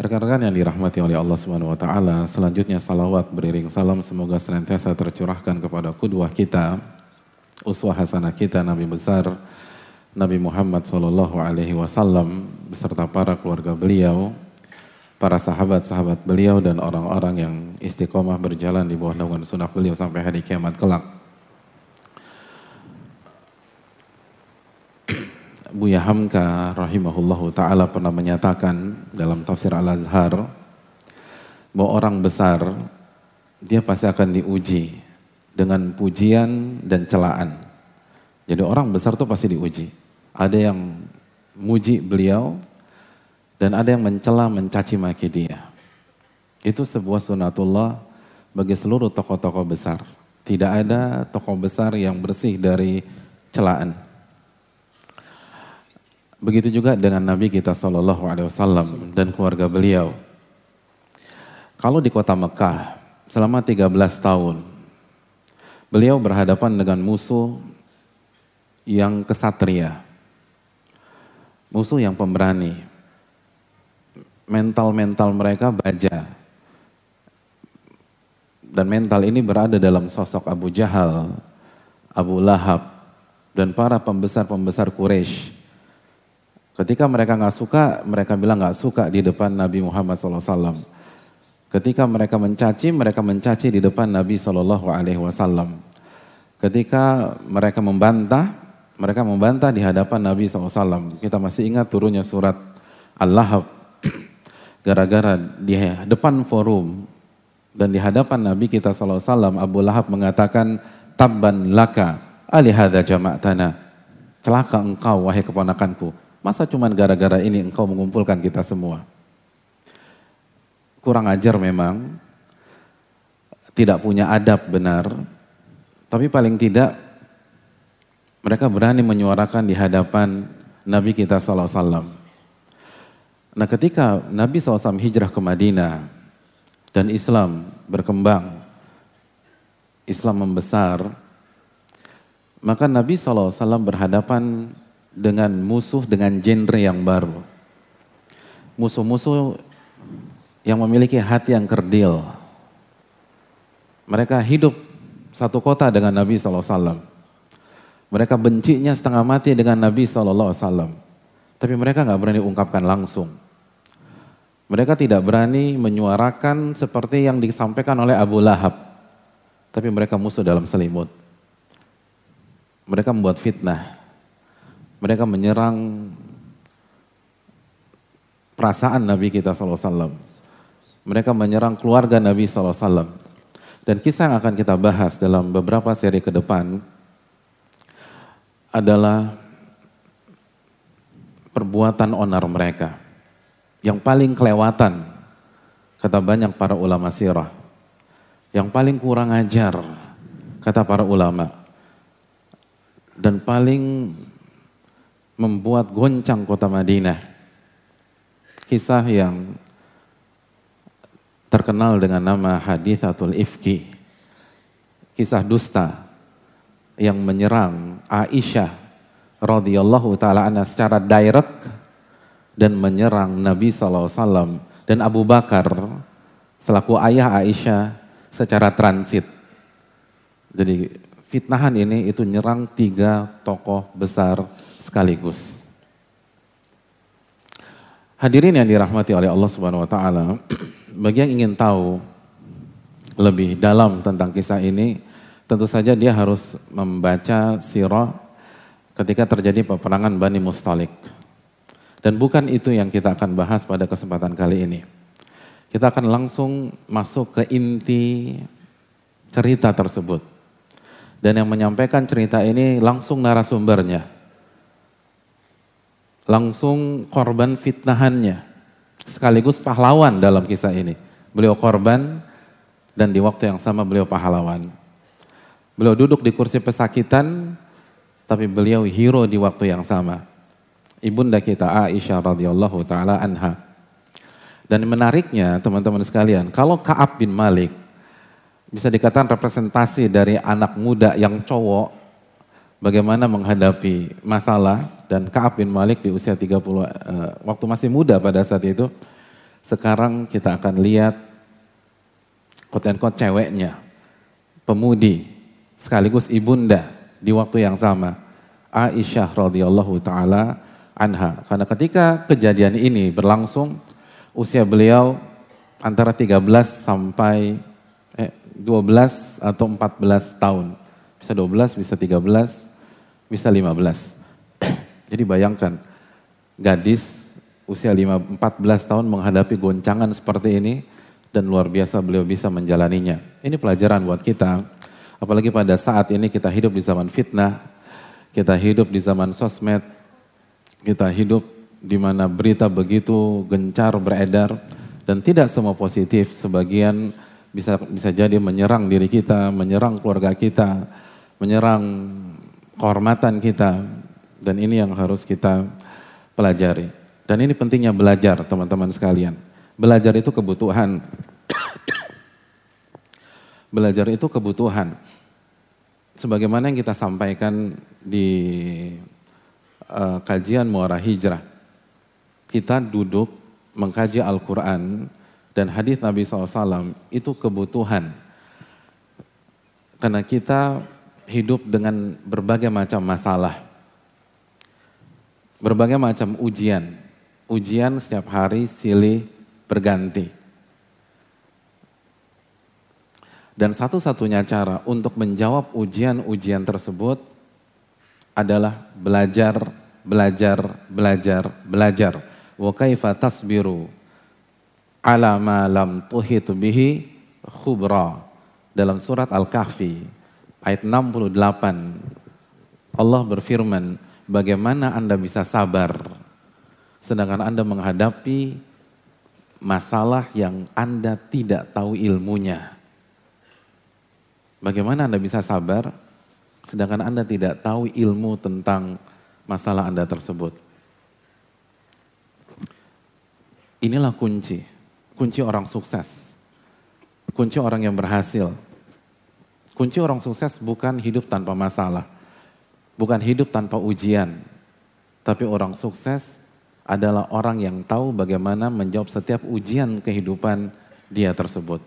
Rekan-rekan yang dirahmati oleh Allah Subhanahu wa taala, selanjutnya salawat beriring salam semoga senantiasa tercurahkan kepada kedua kita, uswah hasanah kita Nabi besar Nabi Muhammad sallallahu alaihi wasallam beserta para keluarga beliau, para sahabat-sahabat beliau dan orang-orang yang istiqomah berjalan di bawah naungan sunnah beliau sampai hari kiamat kelak. Buya Hamka rahimahullahu taala pernah menyatakan dalam tafsir Al-Azhar bahwa orang besar dia pasti akan diuji dengan pujian dan celaan. Jadi orang besar tuh pasti diuji. Ada yang muji beliau dan ada yang mencela mencaci maki dia. Itu sebuah sunatullah bagi seluruh tokoh-tokoh besar. Tidak ada tokoh besar yang bersih dari celaan. Begitu juga dengan Nabi kita Shallallahu Alaihi Wasallam dan keluarga beliau. Kalau di kota Mekah selama 13 tahun, beliau berhadapan dengan musuh yang kesatria, musuh yang pemberani. Mental-mental mereka baja. Dan mental ini berada dalam sosok Abu Jahal, Abu Lahab, dan para pembesar-pembesar Quraisy Ketika mereka nggak suka, mereka bilang nggak suka di depan Nabi Muhammad SAW. Ketika mereka mencaci, mereka mencaci di depan Nabi Wasallam. Ketika mereka membantah, mereka membantah di hadapan Nabi SAW. Kita masih ingat turunnya surat Al-Lahab. Gara-gara di depan forum dan di hadapan Nabi kita SAW, Abu Lahab mengatakan, Tabban laka alihada jama'tana. Celaka engkau wahai keponakanku Masa cuma gara-gara ini engkau mengumpulkan kita semua? Kurang ajar memang, tidak punya adab benar, tapi paling tidak mereka berani menyuarakan di hadapan Nabi kita SAW. Nah ketika Nabi SAW hijrah ke Madinah dan Islam berkembang, Islam membesar, maka Nabi SAW berhadapan dengan musuh dengan genre yang baru. Musuh-musuh yang memiliki hati yang kerdil. Mereka hidup satu kota dengan Nabi SAW. Mereka bencinya setengah mati dengan Nabi SAW. Tapi mereka nggak berani ungkapkan langsung. Mereka tidak berani menyuarakan seperti yang disampaikan oleh Abu Lahab. Tapi mereka musuh dalam selimut. Mereka membuat fitnah mereka menyerang perasaan Nabi kita SAW. Mereka menyerang keluarga Nabi SAW. Dan kisah yang akan kita bahas dalam beberapa seri ke depan adalah perbuatan onar mereka. Yang paling kelewatan, kata banyak para ulama sirah. Yang paling kurang ajar, kata para ulama. Dan paling membuat goncang kota Madinah. Kisah yang terkenal dengan nama Hadithatul Ifki. Kisah dusta yang menyerang Aisyah radhiyallahu taala anha secara direct dan menyerang Nabi SAW dan Abu Bakar selaku ayah Aisyah secara transit. Jadi fitnahan ini itu nyerang tiga tokoh besar sekaligus. Hadirin yang dirahmati oleh Allah Subhanahu wa taala, bagi yang ingin tahu lebih dalam tentang kisah ini, tentu saja dia harus membaca sirah ketika terjadi peperangan Bani Mustalik. Dan bukan itu yang kita akan bahas pada kesempatan kali ini. Kita akan langsung masuk ke inti cerita tersebut. Dan yang menyampaikan cerita ini langsung narasumbernya, langsung korban fitnahannya. Sekaligus pahlawan dalam kisah ini. Beliau korban dan di waktu yang sama beliau pahlawan. Beliau duduk di kursi pesakitan, tapi beliau hero di waktu yang sama. Ibunda kita Aisyah radhiyallahu taala anha. Dan menariknya teman-teman sekalian, kalau Kaab bin Malik bisa dikatakan representasi dari anak muda yang cowok bagaimana menghadapi masalah dan Kaab bin Malik di usia 30 uh, eh, waktu masih muda pada saat itu Sekarang kita akan lihat quote-unquote ceweknya, pemudi, sekaligus ibunda di waktu yang sama. Aisyah radhiyallahu taala anha. Karena ketika kejadian ini berlangsung, usia beliau antara 13 sampai eh, 12 atau 14 tahun. Bisa 12, bisa 13, bisa 15. Jadi bayangkan, gadis usia 5, 14 tahun menghadapi goncangan seperti ini, dan luar biasa beliau bisa menjalaninya. Ini pelajaran buat kita, apalagi pada saat ini kita hidup di zaman fitnah, kita hidup di zaman sosmed, kita hidup di mana berita begitu gencar beredar dan tidak semua positif, sebagian bisa bisa jadi menyerang diri kita, menyerang keluarga kita, menyerang kehormatan kita dan ini yang harus kita pelajari. Dan ini pentingnya belajar teman-teman sekalian. Belajar itu kebutuhan. belajar itu kebutuhan sebagaimana yang kita sampaikan di uh, kajian Muara Hijrah. Kita duduk mengkaji Al-Quran dan hadis Nabi SAW itu kebutuhan. Karena kita hidup dengan berbagai macam masalah. Berbagai macam ujian. Ujian setiap hari silih berganti. Dan satu-satunya cara untuk menjawab ujian-ujian tersebut adalah belajar, belajar, belajar, belajar. Wa kaifa tasbiru ala ma lam tuhitu bihi khubra. Dalam surat Al-Kahfi ayat 68 Allah berfirman, bagaimana Anda bisa sabar sedangkan Anda menghadapi masalah yang Anda tidak tahu ilmunya. Bagaimana Anda bisa sabar sedangkan Anda tidak tahu ilmu tentang masalah Anda tersebut? Inilah kunci, kunci orang sukses. Kunci orang yang berhasil. Kunci orang sukses bukan hidup tanpa masalah. Bukan hidup tanpa ujian. Tapi orang sukses adalah orang yang tahu bagaimana menjawab setiap ujian kehidupan dia tersebut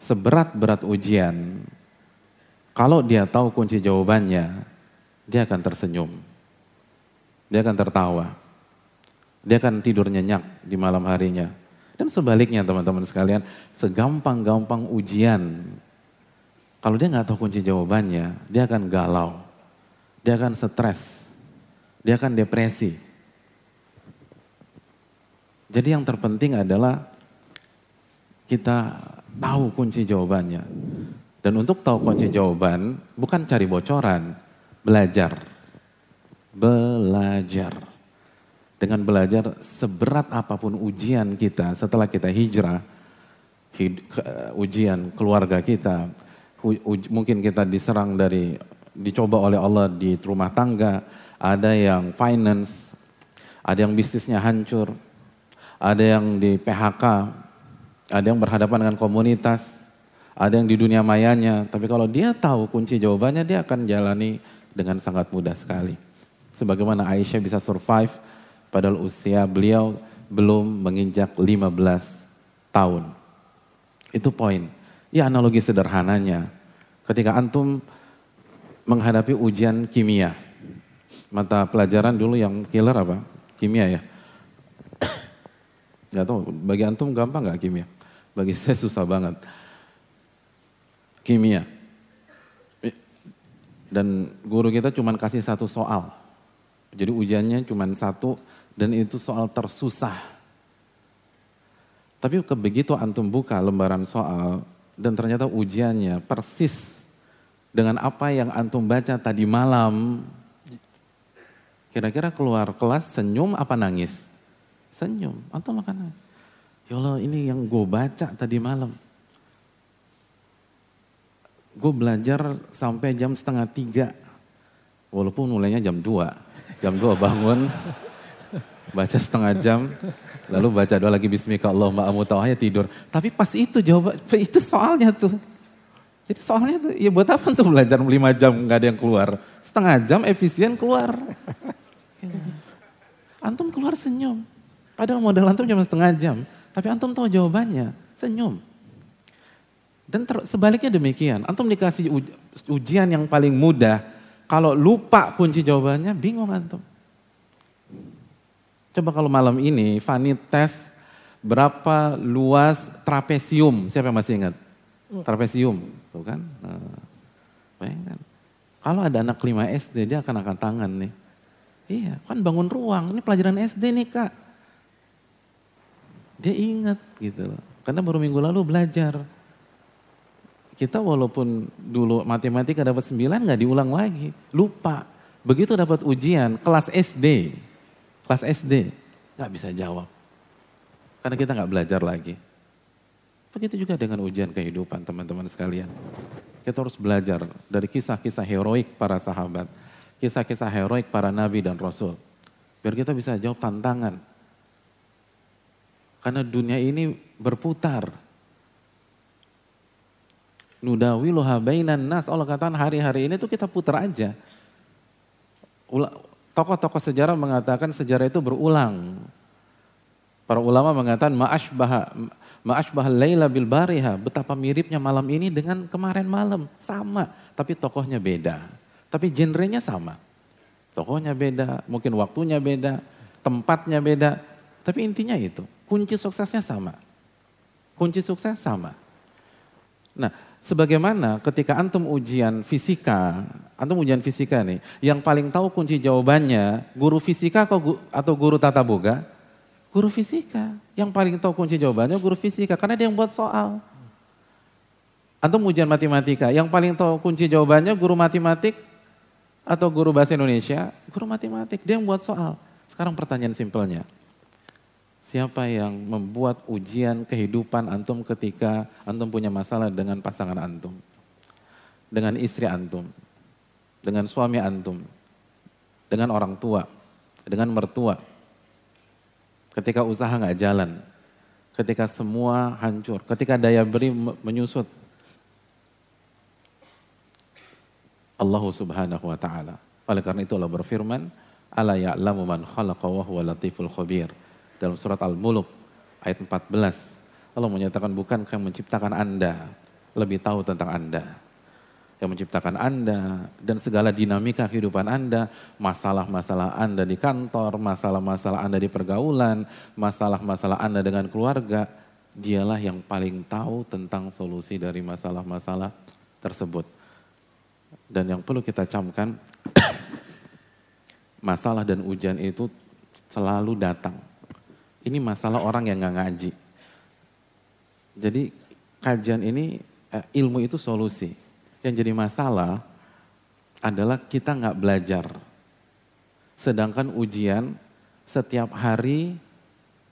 seberat-berat ujian, kalau dia tahu kunci jawabannya, dia akan tersenyum. Dia akan tertawa. Dia akan tidur nyenyak di malam harinya. Dan sebaliknya teman-teman sekalian, segampang-gampang ujian, kalau dia nggak tahu kunci jawabannya, dia akan galau. Dia akan stres. Dia akan depresi. Jadi yang terpenting adalah kita tahu kunci jawabannya. Dan untuk tahu kunci jawaban, bukan cari bocoran, belajar. Belajar. Dengan belajar seberat apa pun ujian kita setelah kita hijrah, ujian keluarga kita, mungkin kita diserang dari, dicoba oleh Allah di rumah tangga, ada yang finance, ada yang bisnisnya hancur, ada yang di PHK, ada yang berhadapan dengan komunitas, ada yang di dunia mayanya. Tapi kalau dia tahu kunci jawabannya, dia akan jalani dengan sangat mudah sekali. Sebagaimana Aisyah bisa survive, padahal usia beliau belum menginjak 15 tahun. Itu poin. Ya analogi sederhananya, ketika antum menghadapi ujian kimia, mata pelajaran dulu yang killer apa? Kimia ya? Gak tahu, bagi antum gampang gak kimia? Bagi saya susah banget. Kimia. Dan guru kita cuma kasih satu soal. Jadi ujiannya cuma satu dan itu soal tersusah. Tapi begitu antum buka lembaran soal dan ternyata ujiannya persis dengan apa yang antum baca tadi malam. Kira-kira keluar kelas senyum apa nangis? Senyum. Antum makan nangis. Ya Allah ini yang gue baca tadi malam. Gue belajar sampai jam setengah tiga. Walaupun mulainya jam dua. Jam dua bangun, baca setengah jam, lalu baca doa lagi bismika Allah ma'amutawahnya tidur. Tapi pas itu jawab, itu soalnya tuh. Itu soalnya tuh, ya buat apa tuh belajar lima jam nggak ada yang keluar. Setengah jam efisien keluar. Antum keluar senyum. Padahal modal antum cuma setengah jam. Tapi antum tahu jawabannya, senyum. Dan ter, sebaliknya demikian, antum dikasih uj, ujian yang paling mudah, kalau lupa kunci jawabannya, bingung antum. Coba kalau malam ini Fani tes berapa luas trapesium, siapa yang masih ingat? Trapesium, tuh kan? Nah, bayangkan. Kalau ada anak 5 SD, dia akan angkat tangan nih. Iya, kan bangun ruang, ini pelajaran SD nih kak. Dia ingat gitu Karena baru minggu lalu belajar. Kita walaupun dulu matematika dapat 9 nggak diulang lagi, lupa. Begitu dapat ujian kelas SD, kelas SD nggak bisa jawab. Karena kita nggak belajar lagi. Begitu juga dengan ujian kehidupan teman-teman sekalian. Kita harus belajar dari kisah-kisah heroik para sahabat. Kisah-kisah heroik para nabi dan rasul. Biar kita bisa jawab tantangan. Karena dunia ini berputar nudawiluha bainan nas. Allah katakan hari-hari ini tuh kita putar aja. Tokoh-tokoh sejarah mengatakan sejarah itu berulang. Para ulama mengatakan ma'ashbaha ma'ashbaha laila bil bariha. Betapa miripnya malam ini dengan kemarin malam. Sama, tapi tokohnya beda. Tapi genrenya sama. Tokohnya beda, mungkin waktunya beda, tempatnya beda. Tapi intinya itu, kunci suksesnya sama. Kunci sukses sama. Nah, Sebagaimana ketika antum ujian fisika, antum ujian fisika nih, yang paling tahu kunci jawabannya guru fisika atau guru tata boga? Guru fisika. Yang paling tahu kunci jawabannya guru fisika karena dia yang buat soal. Antum ujian matematika, yang paling tahu kunci jawabannya guru matematik atau guru bahasa Indonesia? Guru matematik, dia yang buat soal. Sekarang pertanyaan simpelnya, Siapa yang membuat ujian kehidupan antum ketika antum punya masalah dengan pasangan antum? Dengan istri antum? Dengan suami antum? Dengan orang tua? Dengan mertua? Ketika usaha nggak jalan? Ketika semua hancur? Ketika daya beri menyusut? Allah subhanahu wa ta'ala. Oleh karena itu Allah berfirman, Ala man khalaqa wa huwa latiful khabir dalam surat Al-Muluk ayat 14. Allah menyatakan bukan yang menciptakan Anda lebih tahu tentang Anda. Yang menciptakan Anda dan segala dinamika kehidupan Anda, masalah-masalah Anda di kantor, masalah-masalah Anda di pergaulan, masalah-masalah Anda dengan keluarga, dialah yang paling tahu tentang solusi dari masalah-masalah tersebut. Dan yang perlu kita camkan, masalah dan ujian itu selalu datang ini masalah orang yang nggak ngaji. Jadi kajian ini eh, ilmu itu solusi. Yang jadi masalah adalah kita nggak belajar. Sedangkan ujian setiap hari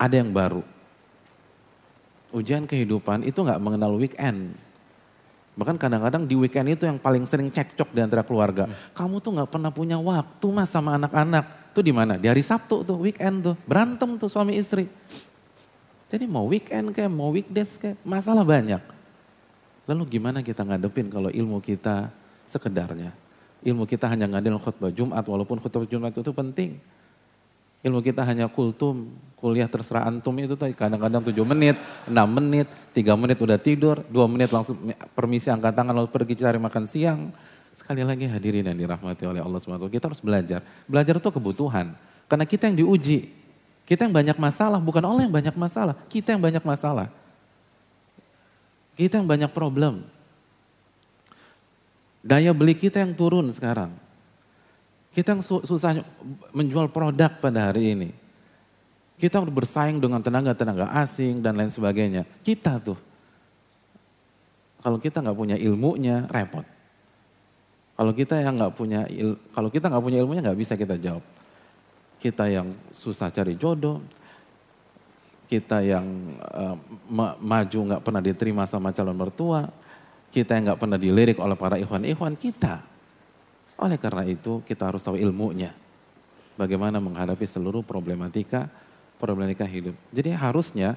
ada yang baru. Ujian kehidupan itu nggak mengenal weekend. Bahkan kadang-kadang di weekend itu yang paling sering cekcok di antara keluarga. Kamu tuh nggak pernah punya waktu mas sama anak-anak tuh di mana? Di hari Sabtu tuh, weekend tuh. Berantem tuh suami istri. Jadi mau weekend kayak, mau weekdays kayak, masalah banyak. Lalu gimana kita ngadepin kalau ilmu kita sekedarnya? Ilmu kita hanya ngadil khutbah Jumat, walaupun khutbah Jumat itu penting. Ilmu kita hanya kultum, kuliah terserah antum itu tuh kadang-kadang 7 menit, 6 menit, 3 menit udah tidur, 2 menit langsung permisi angkat tangan lalu pergi cari makan siang. Sekali lagi hadirin yang dirahmati oleh Allah SWT, kita harus belajar. Belajar itu kebutuhan. Karena kita yang diuji. Kita yang banyak masalah, bukan Allah yang banyak masalah. Kita yang banyak masalah. Kita yang banyak problem. Daya beli kita yang turun sekarang. Kita yang susah menjual produk pada hari ini. Kita harus bersaing dengan tenaga-tenaga asing dan lain sebagainya. Kita tuh. Kalau kita nggak punya ilmunya, repot. Kalau kita yang nggak punya il, kalau kita nggak punya ilmunya nggak bisa kita jawab. Kita yang susah cari jodoh, kita yang uh, ma maju nggak pernah diterima sama calon mertua, kita yang nggak pernah dilirik oleh para ikhwan-ikhwan kita. Oleh karena itu kita harus tahu ilmunya. Bagaimana menghadapi seluruh problematika problematika hidup. Jadi harusnya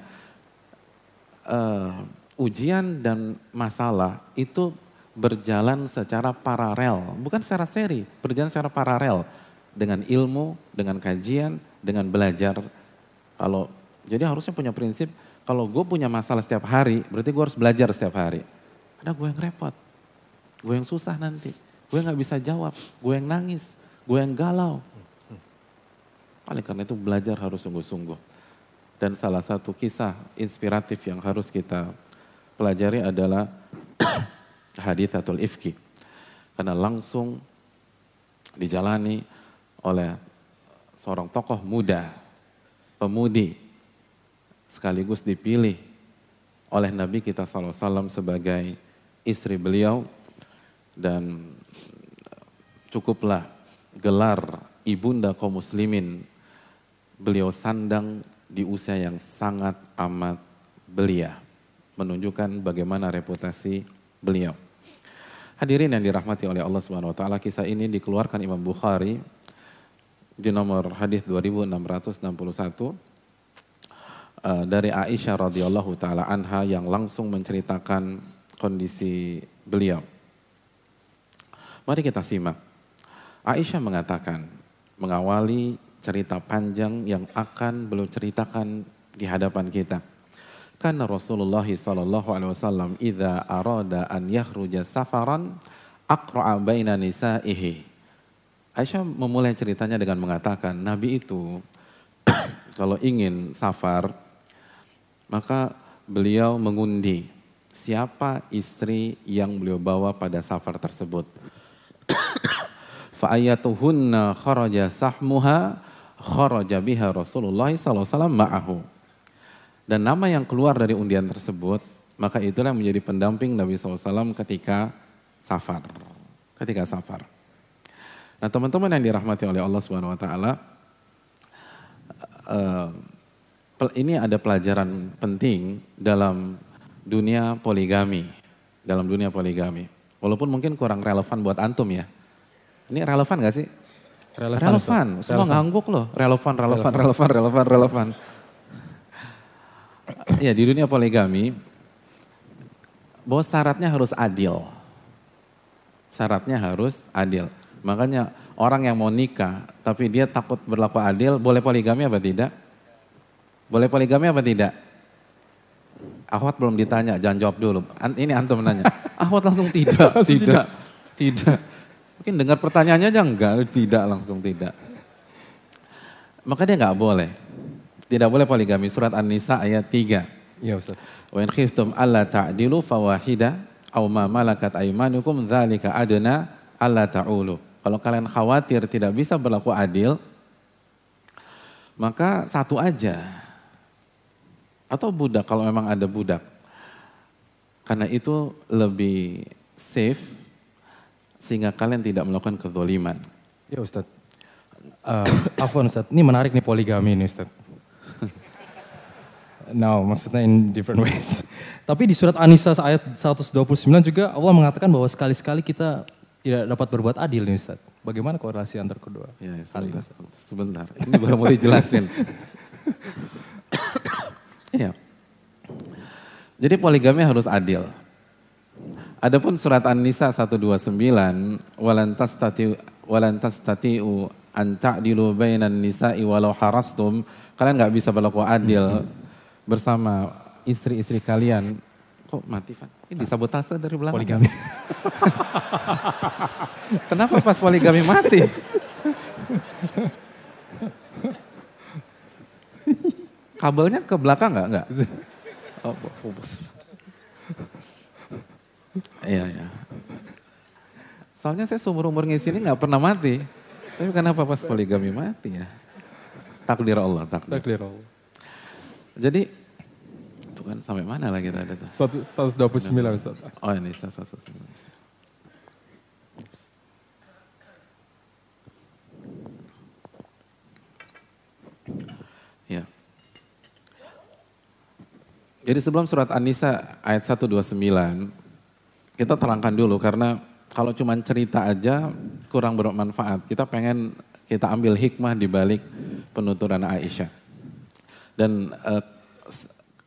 uh, ujian dan masalah itu berjalan secara paralel, bukan secara seri, berjalan secara paralel dengan ilmu, dengan kajian, dengan belajar. Kalau jadi harusnya punya prinsip Kalau gue punya masalah setiap hari, berarti gue harus belajar setiap hari. Ada gue yang repot, gue yang susah nanti, gue nggak bisa jawab, gue yang nangis, gue yang galau. Oleh karena itu belajar harus sungguh-sungguh. Dan salah satu kisah inspiratif yang harus kita pelajari adalah hadithatul ifki. Karena langsung dijalani oleh seorang tokoh muda, pemudi, sekaligus dipilih oleh Nabi kita SAW sebagai istri beliau dan cukuplah gelar ibunda kaum muslimin beliau sandang di usia yang sangat amat belia menunjukkan bagaimana reputasi beliau. Hadirin yang dirahmati oleh Allah Subhanahu wa taala, kisah ini dikeluarkan Imam Bukhari di nomor hadis 2661 uh, eh, dari Aisyah radhiyallahu taala anha yang langsung menceritakan kondisi beliau. Mari kita simak. Aisyah mengatakan mengawali cerita panjang yang akan beliau ceritakan di hadapan kita. Karena Rasulullah sallallahu alaihi wasallam idza arada an yakhruja safaran aqra'a baina nisaihi Aisyah memulai ceritanya dengan mengatakan, Nabi itu kalau ingin safar, maka beliau mengundi siapa istri yang beliau bawa pada safar tersebut. Fa'ayatuhunna kharaja sahmuha kharaja biha Rasulullah SAW ma'ahu. Dan nama yang keluar dari undian tersebut, maka itulah yang menjadi pendamping Nabi SAW ketika safar. Ketika safar. Nah teman-teman yang dirahmati oleh Allah Subhanahu Wa Taala, uh, ini ada pelajaran penting dalam dunia poligami, dalam dunia poligami. Walaupun mungkin kurang relevan buat antum ya. Ini relevan gak sih? Relevan. relevan. Semua relevan. ngangguk loh. Relevan, relevan, relevan, relevan, relevan. Ya di dunia poligami, bahwa syaratnya harus adil. Syaratnya harus adil. Makanya orang yang mau nikah tapi dia takut berlaku adil, boleh poligami apa tidak? Boleh poligami apa tidak? Ahwat belum ditanya, jangan jawab dulu. Ini antum menanya. Ahwat langsung tidak, tidak, tidak. Mungkin dengar pertanyaannya aja enggak, tidak langsung tidak. Maka dia enggak boleh. Tidak boleh poligami. Surat An-Nisa ayat 3. Iya Ustaz. Wa in khiftum alla ta'dilu fawahida aw ma malakat aymanukum dzalika adna alla ta'ulu. Kalau kalian khawatir tidak bisa berlaku adil, maka satu aja. Atau budak kalau memang ada budak. Karena itu lebih safe sehingga kalian tidak melakukan kezoliman. Ya Ustaz. Uh, Afwan Ustaz, ini menarik nih poligami ini Ustaz. No, maksudnya in different ways. Tapi di surat An-Nisa ayat 129 juga Allah mengatakan bahwa sekali-sekali kita tidak dapat berbuat adil nih Ustaz. Bagaimana korelasi antar kedua? Ya, ya sebentar, sebentar. Ini baru mau dijelasin. Iya. Jadi poligami harus adil. Adapun surat An-Nisa 129, walantas tati walantas tatiu an ta'dilu bainan nisa'i walau harastum, kalian nggak bisa berlaku adil bersama istri-istri kalian Kok mati, Van? Ini disabotase dari belakang. Poligami. Kenapa pas poligami mati? Kabelnya ke belakang nggak? Nggak. Oh, bos. Iya, iya. Soalnya saya seumur-umur ngisi ini nggak pernah mati. Tapi kenapa pas poligami mati ya? Takdir Allah, takdir. Takdir Allah. Jadi itu kan sampai mana lagi tadi tuh? 129 Ustaz. Oh ini 129. Ya. Jadi sebelum surat An-Nisa ayat 129, kita terangkan dulu karena kalau cuma cerita aja kurang bermanfaat. Kita pengen kita ambil hikmah di balik penuturan Aisyah. Dan uh,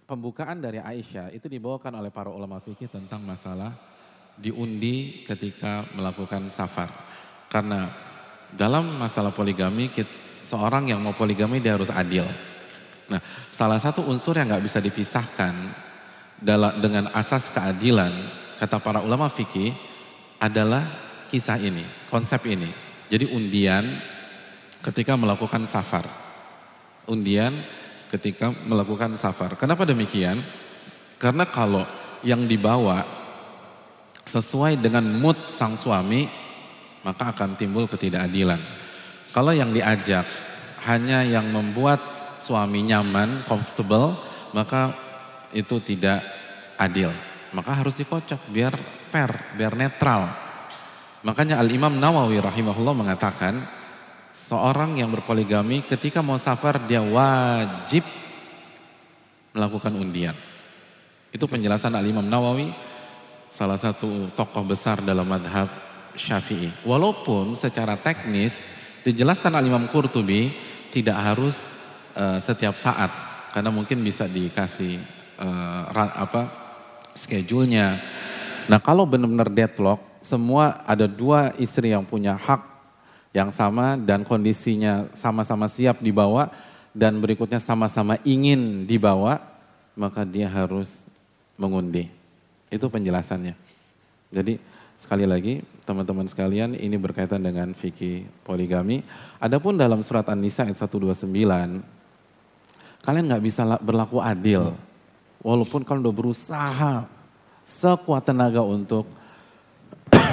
pembukaan dari Aisyah itu dibawakan oleh para ulama fikih tentang masalah diundi ketika melakukan safar. Karena dalam masalah poligami, seorang yang mau poligami dia harus adil. Nah, salah satu unsur yang nggak bisa dipisahkan dengan asas keadilan, kata para ulama fikih, adalah kisah ini, konsep ini. Jadi undian ketika melakukan safar. Undian ketika melakukan safar. Kenapa demikian? Karena kalau yang dibawa sesuai dengan mood sang suami, maka akan timbul ketidakadilan. Kalau yang diajak hanya yang membuat suami nyaman, comfortable, maka itu tidak adil. Maka harus dikocok biar fair, biar netral. Makanya Al-Imam Nawawi rahimahullah mengatakan, seorang yang berpoligami ketika mau safar dia wajib melakukan undian. Itu penjelasan Al-Imam Nawawi, salah satu tokoh besar dalam madhab syafi'i. Walaupun secara teknis dijelaskan Al-Imam Qurtubi tidak harus uh, setiap saat. Karena mungkin bisa dikasih uh, apa schedule-nya. Nah kalau benar-benar deadlock, semua ada dua istri yang punya hak yang sama dan kondisinya sama-sama siap dibawa dan berikutnya sama-sama ingin dibawa, maka dia harus mengundi. Itu penjelasannya. Jadi sekali lagi teman-teman sekalian ini berkaitan dengan fikih poligami. Adapun dalam surat An-Nisa ayat 129, kalian nggak bisa berlaku adil. Walaupun kalian udah berusaha sekuat tenaga untuk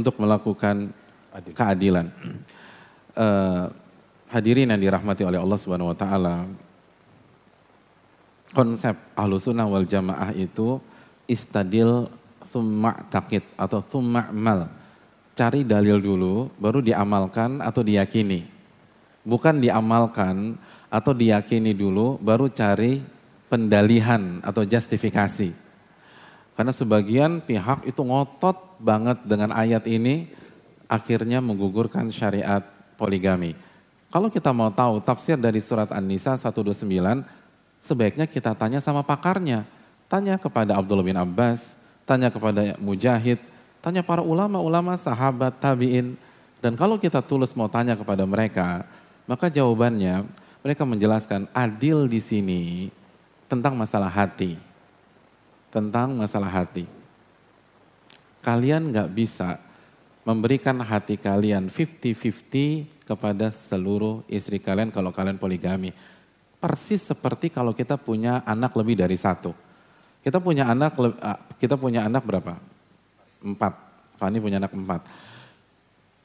untuk melakukan keadilan. Uh, hadirin yang dirahmati oleh Allah Subhanahu wa taala. Konsep Ahlussunnah wal Jamaah itu istadil thumma takit atau thumma mal. Cari dalil dulu baru diamalkan atau diyakini. Bukan diamalkan atau diyakini dulu baru cari pendalihan atau justifikasi. Karena sebagian pihak itu ngotot banget dengan ayat ini akhirnya menggugurkan syariat poligami. Kalau kita mau tahu tafsir dari surat An-Nisa 129, sebaiknya kita tanya sama pakarnya. Tanya kepada Abdullah bin Abbas, tanya kepada Mujahid, tanya para ulama-ulama, sahabat, tabi'in. Dan kalau kita tulus mau tanya kepada mereka, maka jawabannya mereka menjelaskan adil di sini tentang masalah hati. Tentang masalah hati. Kalian nggak bisa memberikan hati kalian 50-50 kepada seluruh istri kalian kalau kalian poligami. Persis seperti kalau kita punya anak lebih dari satu. Kita punya anak, kita punya anak berapa? Empat. Fani punya anak empat.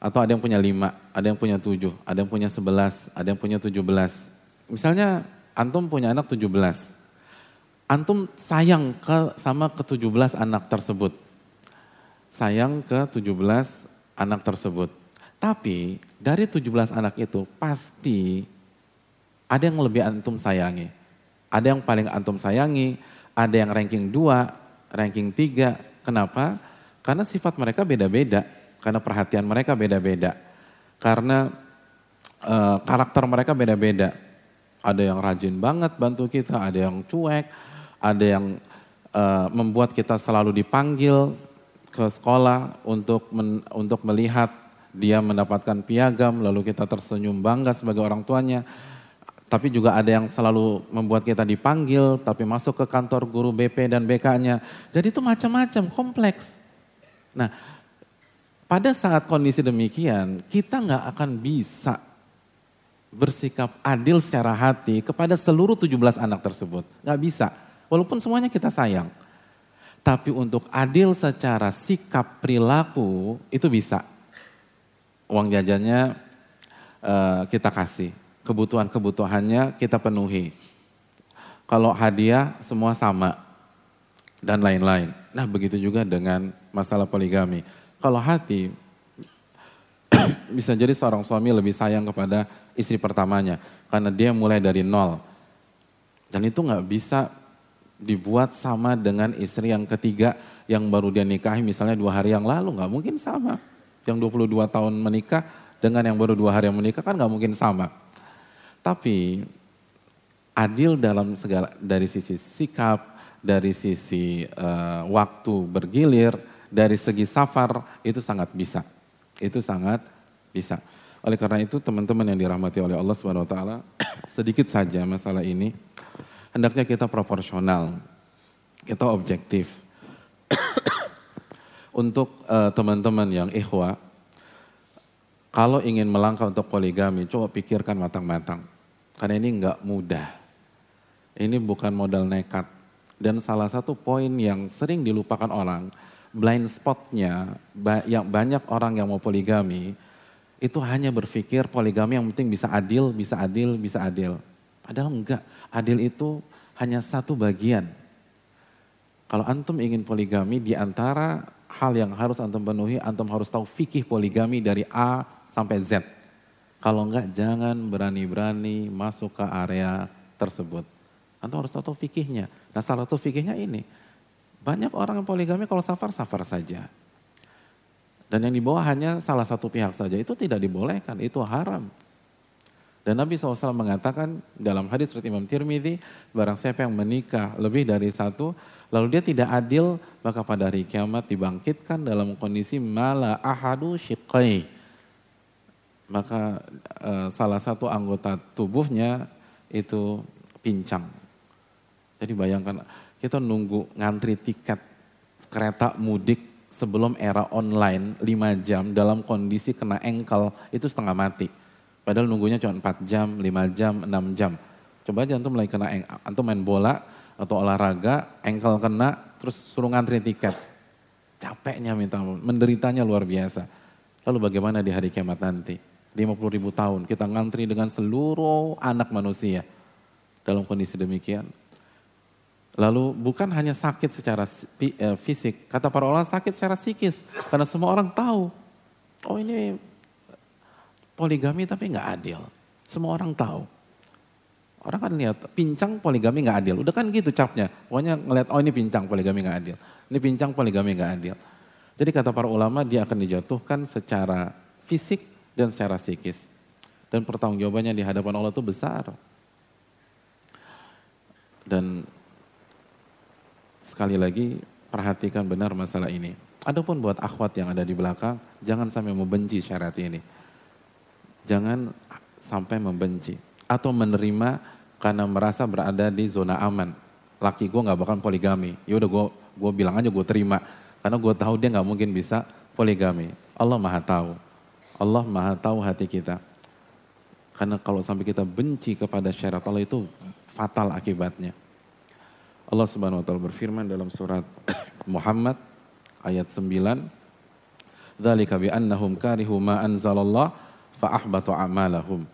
Atau ada yang punya lima, ada yang punya tujuh, ada yang punya sebelas, ada yang punya tujuh belas. Misalnya antum punya anak tujuh belas. Antum sayang ke sama ke tujuh belas anak tersebut. Sayang ke tujuh belas anak tersebut. Tapi dari 17 anak itu pasti ada yang lebih antum sayangi. Ada yang paling antum sayangi, ada yang ranking 2, ranking 3. Kenapa? Karena sifat mereka beda-beda, karena perhatian mereka beda-beda. Karena e, karakter mereka beda-beda. Ada yang rajin banget bantu kita, ada yang cuek, ada yang e, membuat kita selalu dipanggil, ke sekolah untuk men, untuk melihat dia mendapatkan piagam lalu kita tersenyum bangga sebagai orang tuanya. Tapi juga ada yang selalu membuat kita dipanggil tapi masuk ke kantor guru BP dan BK-nya. Jadi itu macam-macam, kompleks. Nah, pada saat kondisi demikian, kita nggak akan bisa bersikap adil secara hati kepada seluruh 17 anak tersebut. Nggak bisa. Walaupun semuanya kita sayang. Tapi untuk adil secara sikap perilaku itu bisa. Uang jajannya uh, kita kasih, kebutuhan-kebutuhannya kita penuhi. Kalau hadiah semua sama dan lain-lain. Nah begitu juga dengan masalah poligami. Kalau hati bisa jadi seorang suami lebih sayang kepada istri pertamanya karena dia mulai dari nol. Dan itu nggak bisa dibuat sama dengan istri yang ketiga yang baru dia nikahi misalnya dua hari yang lalu, nggak mungkin sama. Yang 22 tahun menikah dengan yang baru dua hari yang menikah kan nggak mungkin sama. Tapi adil dalam segala dari sisi sikap, dari sisi uh, waktu bergilir, dari segi safar itu sangat bisa. Itu sangat bisa. Oleh karena itu teman-teman yang dirahmati oleh Allah Subhanahu wa taala, sedikit saja masalah ini hendaknya kita proporsional. Kita objektif. untuk uh, teman-teman yang ikhwa, kalau ingin melangkah untuk poligami, coba pikirkan matang-matang. Karena ini nggak mudah. Ini bukan modal nekat. Dan salah satu poin yang sering dilupakan orang, blind spotnya, yang banyak orang yang mau poligami, itu hanya berpikir poligami yang penting bisa adil, bisa adil, bisa adil. Padahal enggak, adil itu hanya satu bagian. Kalau antum ingin poligami, di antara hal yang harus antum penuhi, antum harus tahu fikih poligami dari A sampai Z. Kalau enggak, jangan berani-berani masuk ke area tersebut. Antum harus tahu fikihnya. Nah salah satu fikihnya ini, banyak orang yang poligami kalau safar-safar saja. Dan yang dibawa hanya salah satu pihak saja, itu tidak dibolehkan, itu haram. Dan Nabi SAW mengatakan dalam hadis riwayat Imam Tirmidzi, barang siapa yang menikah lebih dari satu, lalu dia tidak adil, maka pada hari kiamat dibangkitkan dalam kondisi mala ahadu syiqai. Maka e, salah satu anggota tubuhnya itu pincang. Jadi bayangkan kita nunggu ngantri tiket kereta mudik sebelum era online 5 jam dalam kondisi kena engkel itu setengah mati Padahal nunggunya cuma 4 jam, 5 jam, 6 jam. Coba aja antum mulai kena, antum main bola atau olahraga, engkel kena, terus suruh ngantri tiket. Capeknya minta menderitanya luar biasa. Lalu bagaimana di hari kiamat nanti? 50 ribu tahun kita ngantri dengan seluruh anak manusia. Dalam kondisi demikian. Lalu bukan hanya sakit secara eh, fisik, kata para orang sakit secara psikis. Karena semua orang tahu, oh ini poligami tapi nggak adil. Semua orang tahu. Orang kan lihat pincang poligami nggak adil. Udah kan gitu capnya. Pokoknya ngeliat oh ini pincang poligami nggak adil. Ini pincang poligami nggak adil. Jadi kata para ulama dia akan dijatuhkan secara fisik dan secara psikis. Dan pertanggungjawabannya di hadapan Allah itu besar. Dan sekali lagi perhatikan benar masalah ini. Adapun buat akhwat yang ada di belakang, jangan sampai membenci syariat ini jangan sampai membenci atau menerima karena merasa berada di zona aman. Laki gue nggak bakal poligami. Ya udah gue gue bilang aja gue terima karena gue tahu dia nggak mungkin bisa poligami. Allah maha tahu. Allah maha tahu hati kita. Karena kalau sampai kita benci kepada syariat Allah itu fatal akibatnya. Allah Subhanahu wa taala berfirman dalam surat Muhammad ayat 9, "Dzalika bi annahum karihu ma fa'ahbatu amalahum.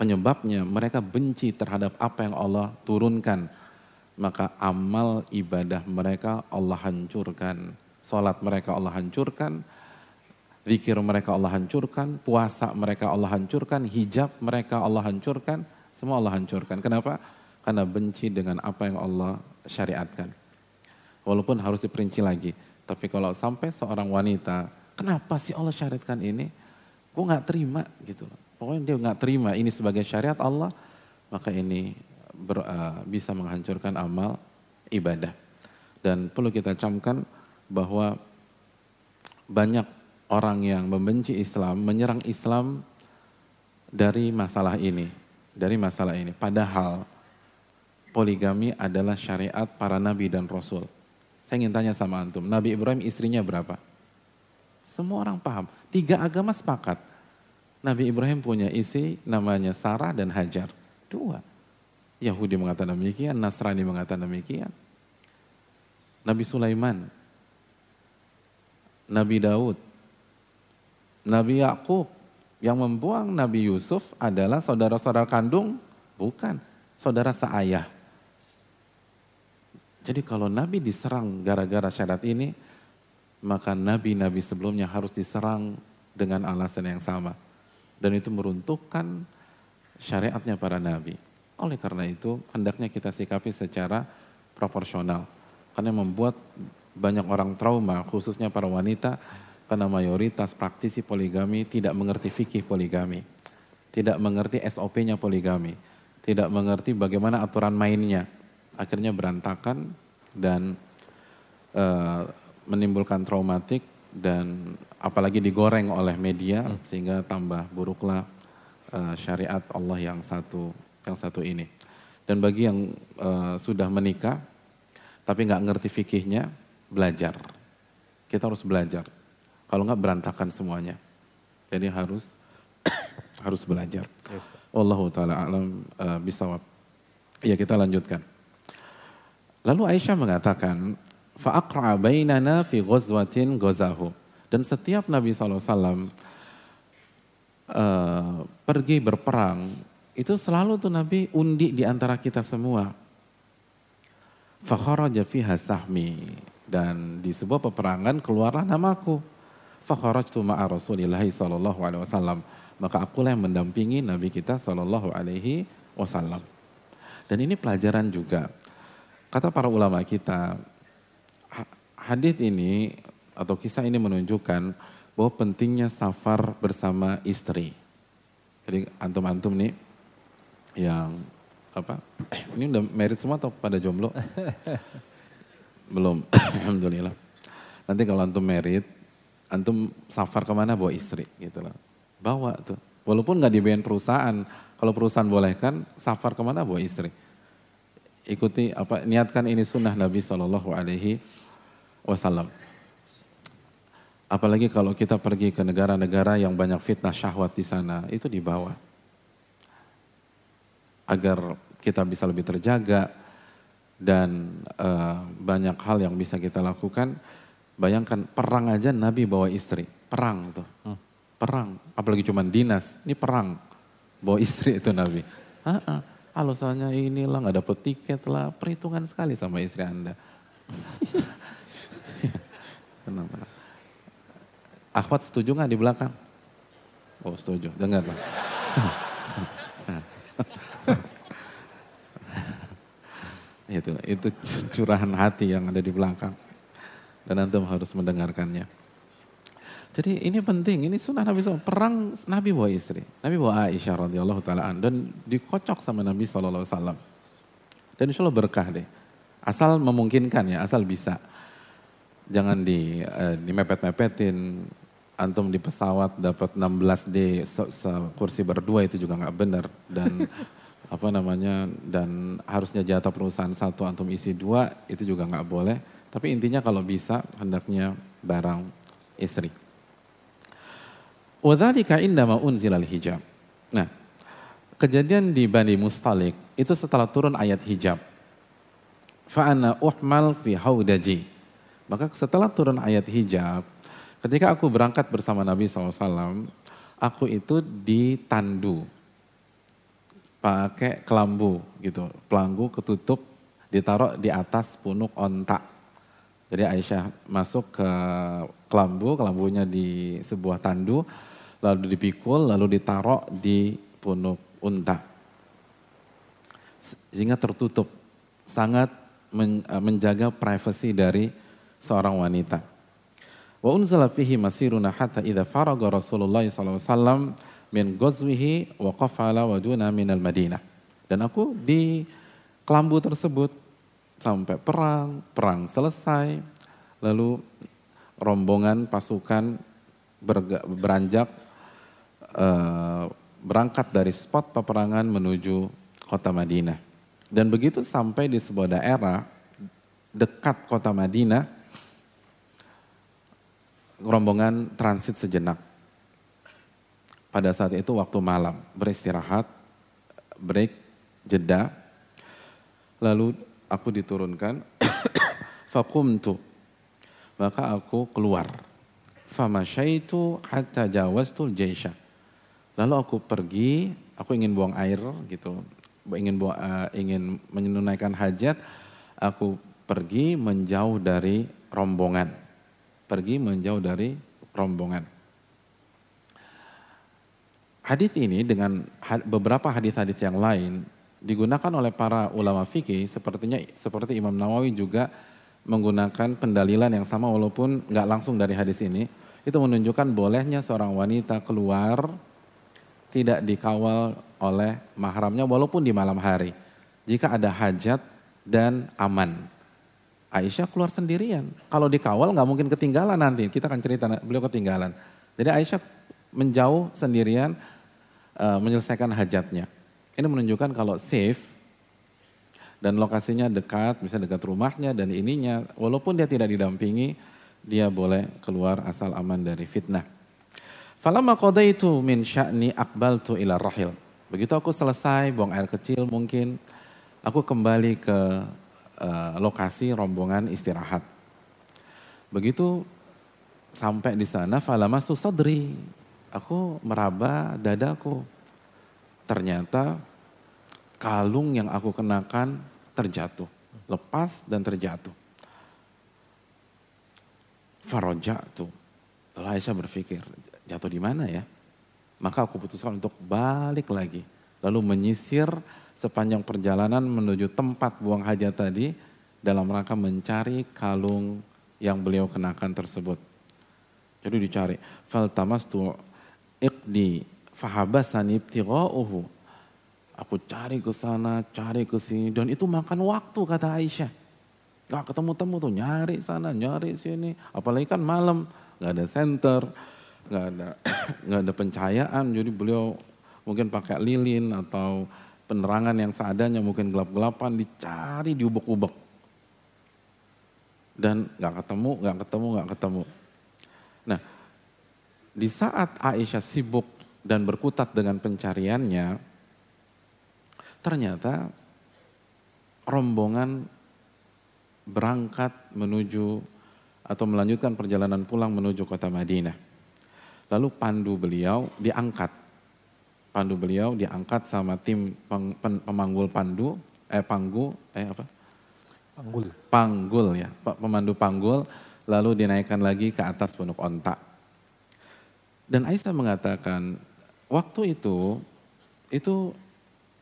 Penyebabnya mereka benci terhadap apa yang Allah turunkan. Maka amal ibadah mereka Allah hancurkan. Salat mereka Allah hancurkan. Zikir mereka Allah hancurkan. Puasa mereka Allah hancurkan. Hijab mereka Allah hancurkan. Semua Allah hancurkan. Kenapa? Karena benci dengan apa yang Allah syariatkan. Walaupun harus diperinci lagi. Tapi kalau sampai seorang wanita, kenapa sih Allah syariatkan ini? Gue nggak terima gitu Pokoknya dia nggak terima ini sebagai syariat Allah, maka ini ber, uh, bisa menghancurkan amal ibadah. Dan perlu kita camkan bahwa banyak orang yang membenci Islam, menyerang Islam dari masalah ini, dari masalah ini. Padahal poligami adalah syariat para nabi dan rasul. Saya ingin tanya sama antum, Nabi Ibrahim istrinya berapa? Semua orang paham. Tiga agama sepakat. Nabi Ibrahim punya isi namanya Sarah dan Hajar. Dua. Yahudi mengatakan demikian, Nasrani mengatakan demikian. Nabi Sulaiman, Nabi Daud, Nabi Yakub yang membuang Nabi Yusuf adalah saudara-saudara kandung, bukan saudara seayah. Jadi kalau Nabi diserang gara-gara syarat ini, maka nabi-nabi sebelumnya harus diserang dengan alasan yang sama. Dan itu meruntuhkan syariatnya para nabi. Oleh karena itu, hendaknya kita sikapi secara proporsional. Karena membuat banyak orang trauma, khususnya para wanita, karena mayoritas praktisi poligami tidak mengerti fikih poligami. Tidak mengerti SOP-nya poligami. Tidak mengerti bagaimana aturan mainnya. Akhirnya berantakan dan uh, menimbulkan traumatik dan apalagi digoreng oleh media hmm. sehingga tambah buruklah uh, syariat Allah yang satu yang satu ini. Dan bagi yang uh, sudah menikah tapi nggak ngerti fikihnya, belajar. Kita harus belajar. Kalau nggak berantakan semuanya. Jadi harus harus belajar. Allah taala alam uh, bisawab. Ya kita lanjutkan. Lalu Aisyah mengatakan, fa'aqra bainana fi ghazwatin ghazahu. Dan setiap Nabi SAW uh, eh, pergi berperang, itu selalu tuh Nabi undi di antara kita semua. Fakharaja fiha sahmi. Dan di sebuah peperangan keluarlah namaku. Fakharajtu ma'a Rasulillahi sallallahu alaihi wasallam. Maka akulah yang mendampingi Nabi kita sallallahu alaihi wasallam. Dan ini pelajaran juga. Kata para ulama kita, hadis ini atau kisah ini menunjukkan bahwa pentingnya safar bersama istri. Jadi antum-antum nih yang apa? Ini udah merit semua atau pada jomblo? Belum, alhamdulillah. Nanti kalau antum merit, antum safar ke mana bawa istri gitu loh. Bawa tuh. Walaupun nggak dibayar perusahaan, kalau perusahaan bolehkan, safar ke mana bawa istri. Ikuti apa niatkan ini sunnah Nabi Shallallahu Alaihi Wasallam. Apalagi kalau kita pergi ke negara-negara yang banyak fitnah syahwat di sana, itu dibawa. Agar kita bisa lebih terjaga dan uh, banyak hal yang bisa kita lakukan. Bayangkan perang aja Nabi bawa istri, perang tuh. Hmm. Perang, apalagi cuma dinas, ini perang. Bawa istri itu Nabi. Ah, ah. Alasannya inilah nggak dapet tiket lah, perhitungan sekali sama istri Anda. tenang. Akhwat setuju nggak di belakang? Oh setuju, dengar lah. itu itu curahan hati yang ada di belakang dan antum harus mendengarkannya. Jadi ini penting, ini sunnah Nabi SAW. Perang Nabi bawa istri, Nabi bawa Aisyah radhiyallahu taalaan dan dikocok sama Nabi SAW. Dan insya Allah berkah deh. Asal memungkinkan ya, asal bisa. Jangan di, uh, dimepet-mepetin, antum di pesawat dapat 16D se, se kursi berdua itu juga nggak benar dan apa namanya dan harusnya jatah perusahaan satu antum isi dua itu juga nggak boleh tapi intinya kalau bisa hendaknya barang istri. Wadhalika indama unzilal hijab. Nah, kejadian di Bani Mustalik itu setelah turun ayat hijab. Fa'ana uhmal fi haudaji. Maka setelah turun ayat hijab, Ketika aku berangkat bersama Nabi SAW, aku itu ditandu pakai kelambu gitu, pelanggu ketutup ditaruh di atas punuk ontak. Jadi Aisyah masuk ke kelambu, kelambunya di sebuah tandu, lalu dipikul, lalu ditaruh di punuk unta. Sehingga tertutup, sangat menjaga privasi dari seorang wanita. Wa unzala fihi masiruna hatta idza faraga Rasulullah SAW min ghazwihi wa qafala wa duna minal Madinah. Dan aku di kelambu tersebut sampai perang, perang selesai, lalu rombongan pasukan beranjak uh, berangkat dari spot peperangan menuju kota Madinah. Dan begitu sampai di sebuah daerah dekat kota Madinah, rombongan transit sejenak. Pada saat itu waktu malam, beristirahat, break, jeda. Lalu aku diturunkan, fakumtu. Maka aku keluar. Famasyaitu hatta jawastul jaisha. Lalu aku pergi, aku ingin buang air gitu, ingin buang, uh, ingin menunaikan hajat, aku pergi menjauh dari rombongan pergi menjauh dari rombongan. Hadis ini dengan beberapa hadis-hadis yang lain digunakan oleh para ulama fikih sepertinya seperti Imam Nawawi juga menggunakan pendalilan yang sama walaupun nggak langsung dari hadis ini itu menunjukkan bolehnya seorang wanita keluar tidak dikawal oleh mahramnya walaupun di malam hari jika ada hajat dan aman Aisyah keluar sendirian. Kalau dikawal nggak mungkin ketinggalan nanti. Kita akan cerita beliau ketinggalan. Jadi Aisyah menjauh sendirian uh, menyelesaikan hajatnya. Ini menunjukkan kalau safe dan lokasinya dekat, misalnya dekat rumahnya dan ininya, walaupun dia tidak didampingi, dia boleh keluar asal aman dari fitnah. Falamma qadaitu min sya'ni akbaltu ila rahil. Begitu aku selesai buang air kecil mungkin, aku kembali ke uh, lokasi rombongan istirahat. Begitu sampai di sana falama sadri. Aku meraba dadaku. Ternyata kalung yang aku kenakan terjatuh. Lepas dan terjatuh. Faroja tuh. Lalu Aisyah berpikir, jatuh di mana ya? Maka aku putuskan untuk balik lagi. Lalu menyisir sepanjang perjalanan menuju tempat buang hajat tadi dalam rangka mencari kalung yang beliau kenakan tersebut. Jadi dicari. Faltamastu iqdi fahabasani ibtigha'uhu. Aku cari ke sana, cari ke sini dan itu makan waktu kata Aisyah. Gak ketemu-temu tuh nyari sana, nyari sini. Apalagi kan malam, gak ada center, gak ada gak ada pencahayaan. Jadi beliau mungkin pakai lilin atau penerangan yang seadanya mungkin gelap-gelapan dicari di ubek-ubek. Dan nggak ketemu, nggak ketemu, nggak ketemu. Nah, di saat Aisyah sibuk dan berkutat dengan pencariannya, ternyata rombongan berangkat menuju atau melanjutkan perjalanan pulang menuju kota Madinah. Lalu pandu beliau diangkat pandu beliau diangkat sama tim peng, pen, pemanggul pandu, eh panggu, eh apa? Panggul. Panggul ya, pemandu panggul, lalu dinaikkan lagi ke atas punuk ontak. Dan Aisyah mengatakan, waktu itu, itu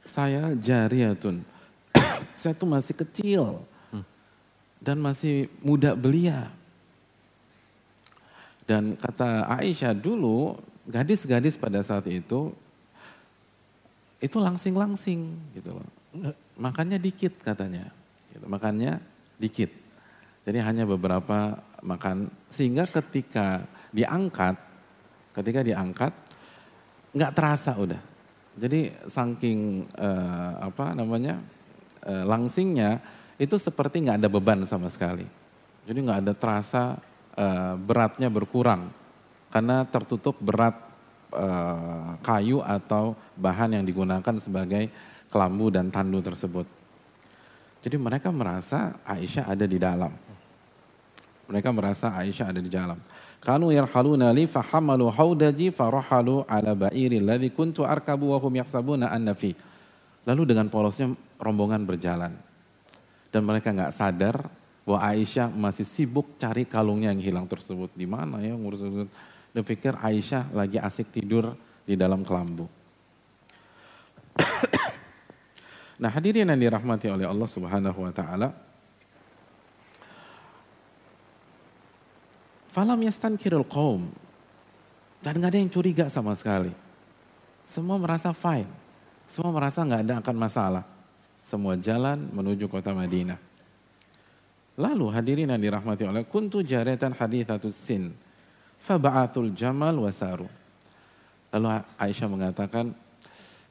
saya jariyatun, saya tuh masih kecil, hmm. dan masih muda belia. Dan kata Aisyah dulu, gadis-gadis pada saat itu itu langsing-langsing gitu loh. Makannya dikit katanya. Gitu. Makannya dikit. Jadi hanya beberapa makan sehingga ketika diangkat, ketika diangkat nggak terasa udah. Jadi saking uh, apa namanya uh, langsingnya itu seperti nggak ada beban sama sekali. Jadi nggak ada terasa uh, beratnya berkurang karena tertutup berat Eh, kayu atau bahan yang digunakan sebagai kelambu dan tandu tersebut. Jadi mereka merasa Aisyah ada di dalam. Mereka merasa Aisyah ada di dalam. Kanu yarhaluna li fahamalu haudaji farahalu ala ba'iri alladhi kuntu arkabu wa hum yahsabuna anna fi. Lalu dengan polosnya rombongan berjalan. Dan mereka nggak sadar bahwa Aisyah masih sibuk cari kalungnya yang hilang tersebut. Di mana ya ngurus dia pikir Aisyah lagi asik tidur di dalam kelambu. nah hadirin yang dirahmati oleh Allah subhanahu wa ta'ala. Falam yastankirul qawm. Dan gak ada yang curiga sama sekali. Semua merasa fine. Semua merasa gak ada akan masalah. Semua jalan menuju kota Madinah. Lalu hadirin yang dirahmati oleh kuntu jaretan hadithatus sin Faba'atul jamal wasaru. Lalu Aisyah mengatakan,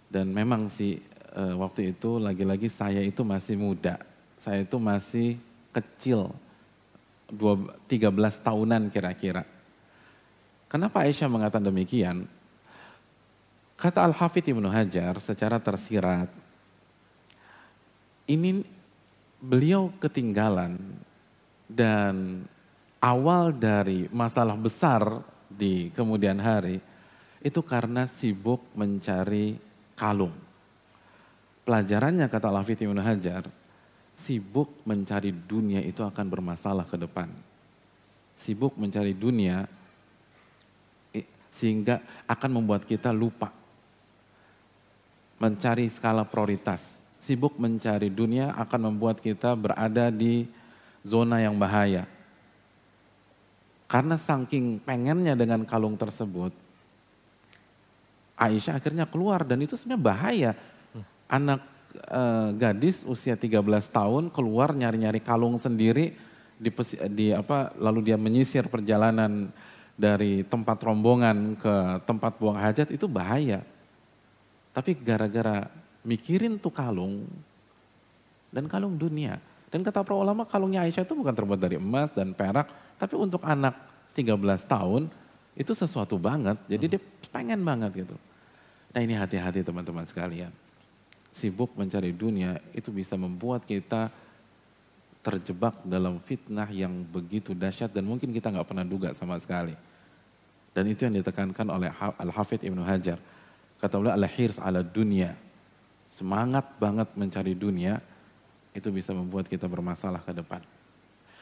dan memang sih e, waktu itu lagi-lagi saya itu masih muda. Saya itu masih kecil, 13 tahunan kira-kira. Kenapa Aisyah mengatakan demikian? Kata Al-Hafidh Ibnu Hajar secara tersirat, ini beliau ketinggalan dan awal dari masalah besar di kemudian hari itu karena sibuk mencari kalung. Pelajarannya kata Lafiti Ibn Hajar, sibuk mencari dunia itu akan bermasalah ke depan. Sibuk mencari dunia sehingga akan membuat kita lupa. Mencari skala prioritas. Sibuk mencari dunia akan membuat kita berada di zona yang bahaya karena saking pengennya dengan kalung tersebut, Aisyah akhirnya keluar dan itu sebenarnya bahaya. Anak e, gadis usia 13 tahun keluar nyari-nyari kalung sendiri di, di apa lalu dia menyisir perjalanan dari tempat rombongan ke tempat buang hajat itu bahaya. Tapi gara-gara mikirin tuh kalung dan kalung dunia. Dan kata para ulama kalungnya Aisyah itu bukan terbuat dari emas dan perak, tapi untuk anak 13 tahun itu sesuatu banget. Jadi dia pengen banget gitu. Nah ini hati-hati teman-teman sekalian. Sibuk mencari dunia itu bisa membuat kita terjebak dalam fitnah yang begitu dahsyat dan mungkin kita nggak pernah duga sama sekali. Dan itu yang ditekankan oleh Al-Hafidh Ibnu Hajar. Kata beliau al-hirs ala dunia. Semangat banget mencari dunia itu bisa membuat kita bermasalah ke depan.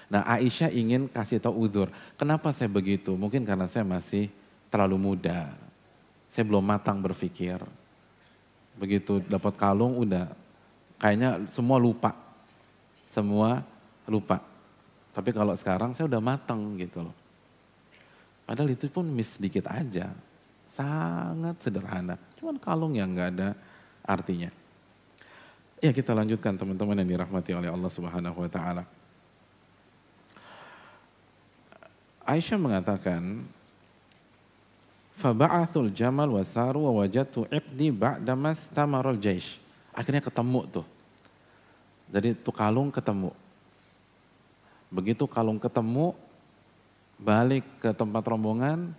Nah Aisyah ingin kasih tahu udur. Kenapa saya begitu? Mungkin karena saya masih terlalu muda. Saya belum matang berpikir. Begitu dapat kalung udah kayaknya semua lupa semua lupa. Tapi kalau sekarang saya udah matang gitu loh. Padahal itu pun miss sedikit aja. Sangat sederhana. Cuman kalung yang nggak ada artinya. Ya kita lanjutkan teman-teman yang dirahmati oleh Allah Subhanahu wa taala. Aisyah mengatakan, Faba'athul jamal wasaru wa wajatu iqdi ba'damas tamarul jaish. Akhirnya ketemu tuh jadi tuh kalung ketemu. Begitu kalung ketemu, balik ke tempat rombongan,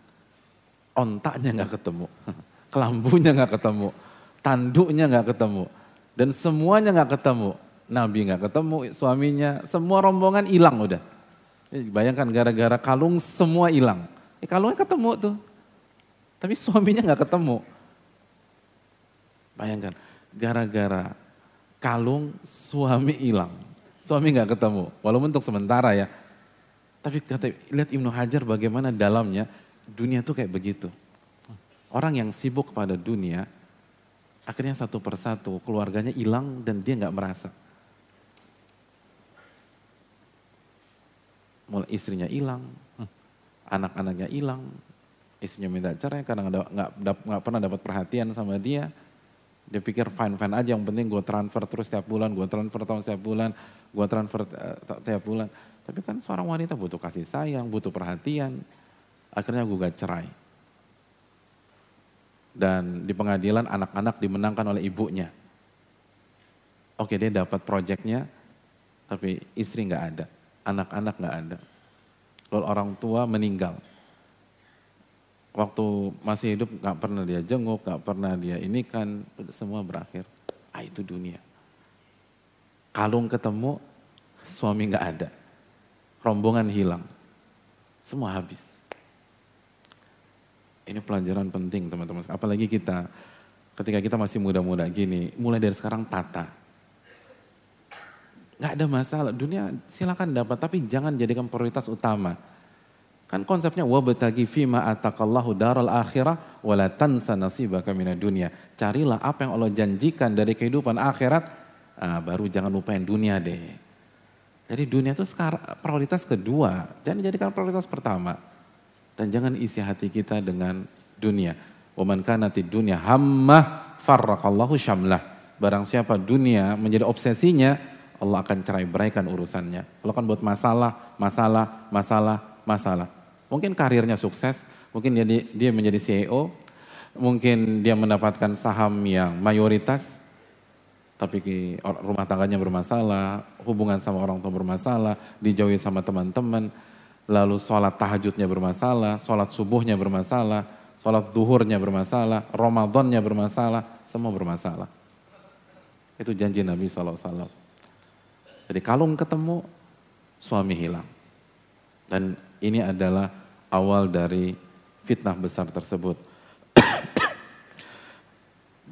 ontaknya nggak ketemu, kelambunya nggak ketemu, tanduknya nggak ketemu, dan semuanya nggak ketemu. Nabi nggak ketemu, suaminya, semua rombongan hilang udah. Bayangkan gara-gara kalung semua hilang. Eh, kalungnya ketemu tuh, tapi suaminya nggak ketemu. Bayangkan, gara-gara kalung suami hilang. Suami nggak ketemu, walaupun untuk sementara ya. Tapi kata lihat Ibnu Hajar bagaimana dalamnya dunia tuh kayak begitu. Orang yang sibuk pada dunia, akhirnya satu persatu keluarganya hilang dan dia nggak merasa. Mulai istrinya hilang, anak-anaknya hilang, istrinya minta cerai karena nggak pernah dapat perhatian sama dia, dia pikir fine-fine aja, yang penting gue transfer terus setiap bulan, gue transfer tahun setiap bulan, gue transfer uh, tiap bulan. Tapi kan seorang wanita butuh kasih sayang, butuh perhatian. Akhirnya gue gak cerai. Dan di pengadilan anak-anak dimenangkan oleh ibunya. Oke dia dapat proyeknya, tapi istri gak ada, anak-anak gak ada. Lalu orang tua meninggal waktu masih hidup nggak pernah dia jenguk, nggak pernah dia ini kan semua berakhir. Ah itu dunia. Kalung ketemu, suami nggak ada, rombongan hilang, semua habis. Ini pelajaran penting teman-teman. Apalagi kita ketika kita masih muda-muda gini, mulai dari sekarang tata. Nggak ada masalah, dunia silakan dapat, tapi jangan jadikan prioritas utama Kan konsepnya wabtagi fima atakallahu daral akhirah wala tansa nasibaka minad dunia. Carilah apa yang Allah janjikan dari kehidupan akhirat, ah, baru jangan lupain dunia deh. Jadi dunia itu sekarang prioritas kedua, jangan dijadikan prioritas pertama. Dan jangan isi hati kita dengan dunia. Waman kanati dunia hammah farrakallahu syamlah. Barang siapa dunia menjadi obsesinya, Allah akan cerai beraikan urusannya. Allah akan buat masalah, masalah, masalah, masalah. Mungkin karirnya sukses, mungkin dia, dia menjadi CEO, mungkin dia mendapatkan saham yang mayoritas, tapi rumah tangganya bermasalah, hubungan sama orang tua bermasalah, dijauhi sama teman-teman, lalu sholat tahajudnya bermasalah, sholat subuhnya bermasalah, sholat duhurnya bermasalah, Ramadannya bermasalah, semua bermasalah. Itu janji Nabi SAW. Jadi kalung ketemu, suami hilang. Dan ini adalah awal dari fitnah besar tersebut.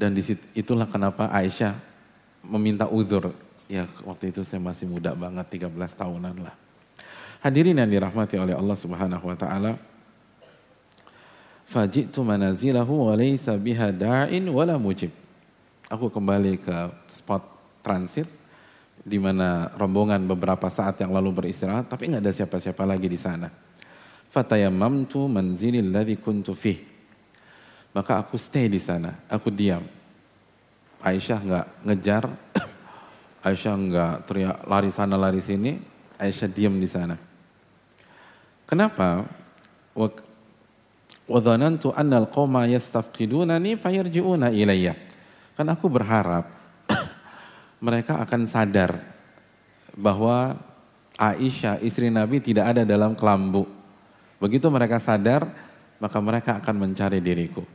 Dan itulah kenapa Aisyah meminta uzur. Ya waktu itu saya masih muda banget, 13 tahunan lah. Hadirin yang dirahmati oleh Allah Subhanahu wa taala. Fajitu manazilahu wa laysa biha da'in wala mujib. Aku kembali ke spot transit di mana rombongan beberapa saat yang lalu beristirahat tapi nggak ada siapa-siapa lagi di sana fatayamamtu manzilil ladzi kuntu fih. Maka aku stay di sana, aku diam. Aisyah nggak ngejar, Aisyah nggak teriak lari sana lari sini, Aisyah diam di sana. Kenapa? Wa dhanantu anna al-qauma yastafqidunani fayarji'una ilayya. Kan aku berharap mereka akan sadar bahwa Aisyah istri Nabi tidak ada dalam kelambu. Begitu mereka sadar, maka mereka akan mencari diriku.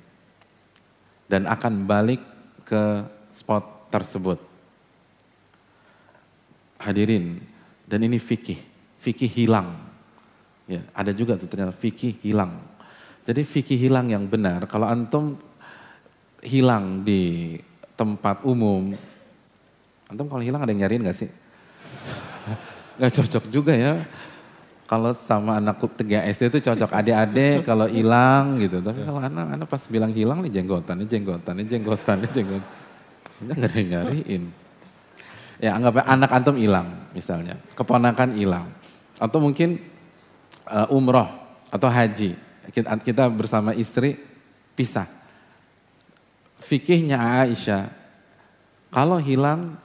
Dan akan balik ke spot tersebut. Hadirin, dan ini fikih, fikih hilang. Ya, ada juga tuh ternyata fikih hilang. Jadi fikih hilang yang benar, kalau antum hilang di tempat umum, antum kalau hilang ada yang nyariin gak sih? Gak cocok juga ya. Kalau sama anak tiga SD itu cocok adik-adik kalau hilang gitu. Tapi kalau anak-anak pas bilang hilang nih jenggotan, nih jenggotan, nih jenggotan, nih jenggotan. Gak ada yang nyariin. Ya anggap anak antum hilang misalnya, keponakan hilang. Atau mungkin uh, umroh atau haji. Kita, kita bersama istri pisah. Fikihnya Aisyah, kalau hilang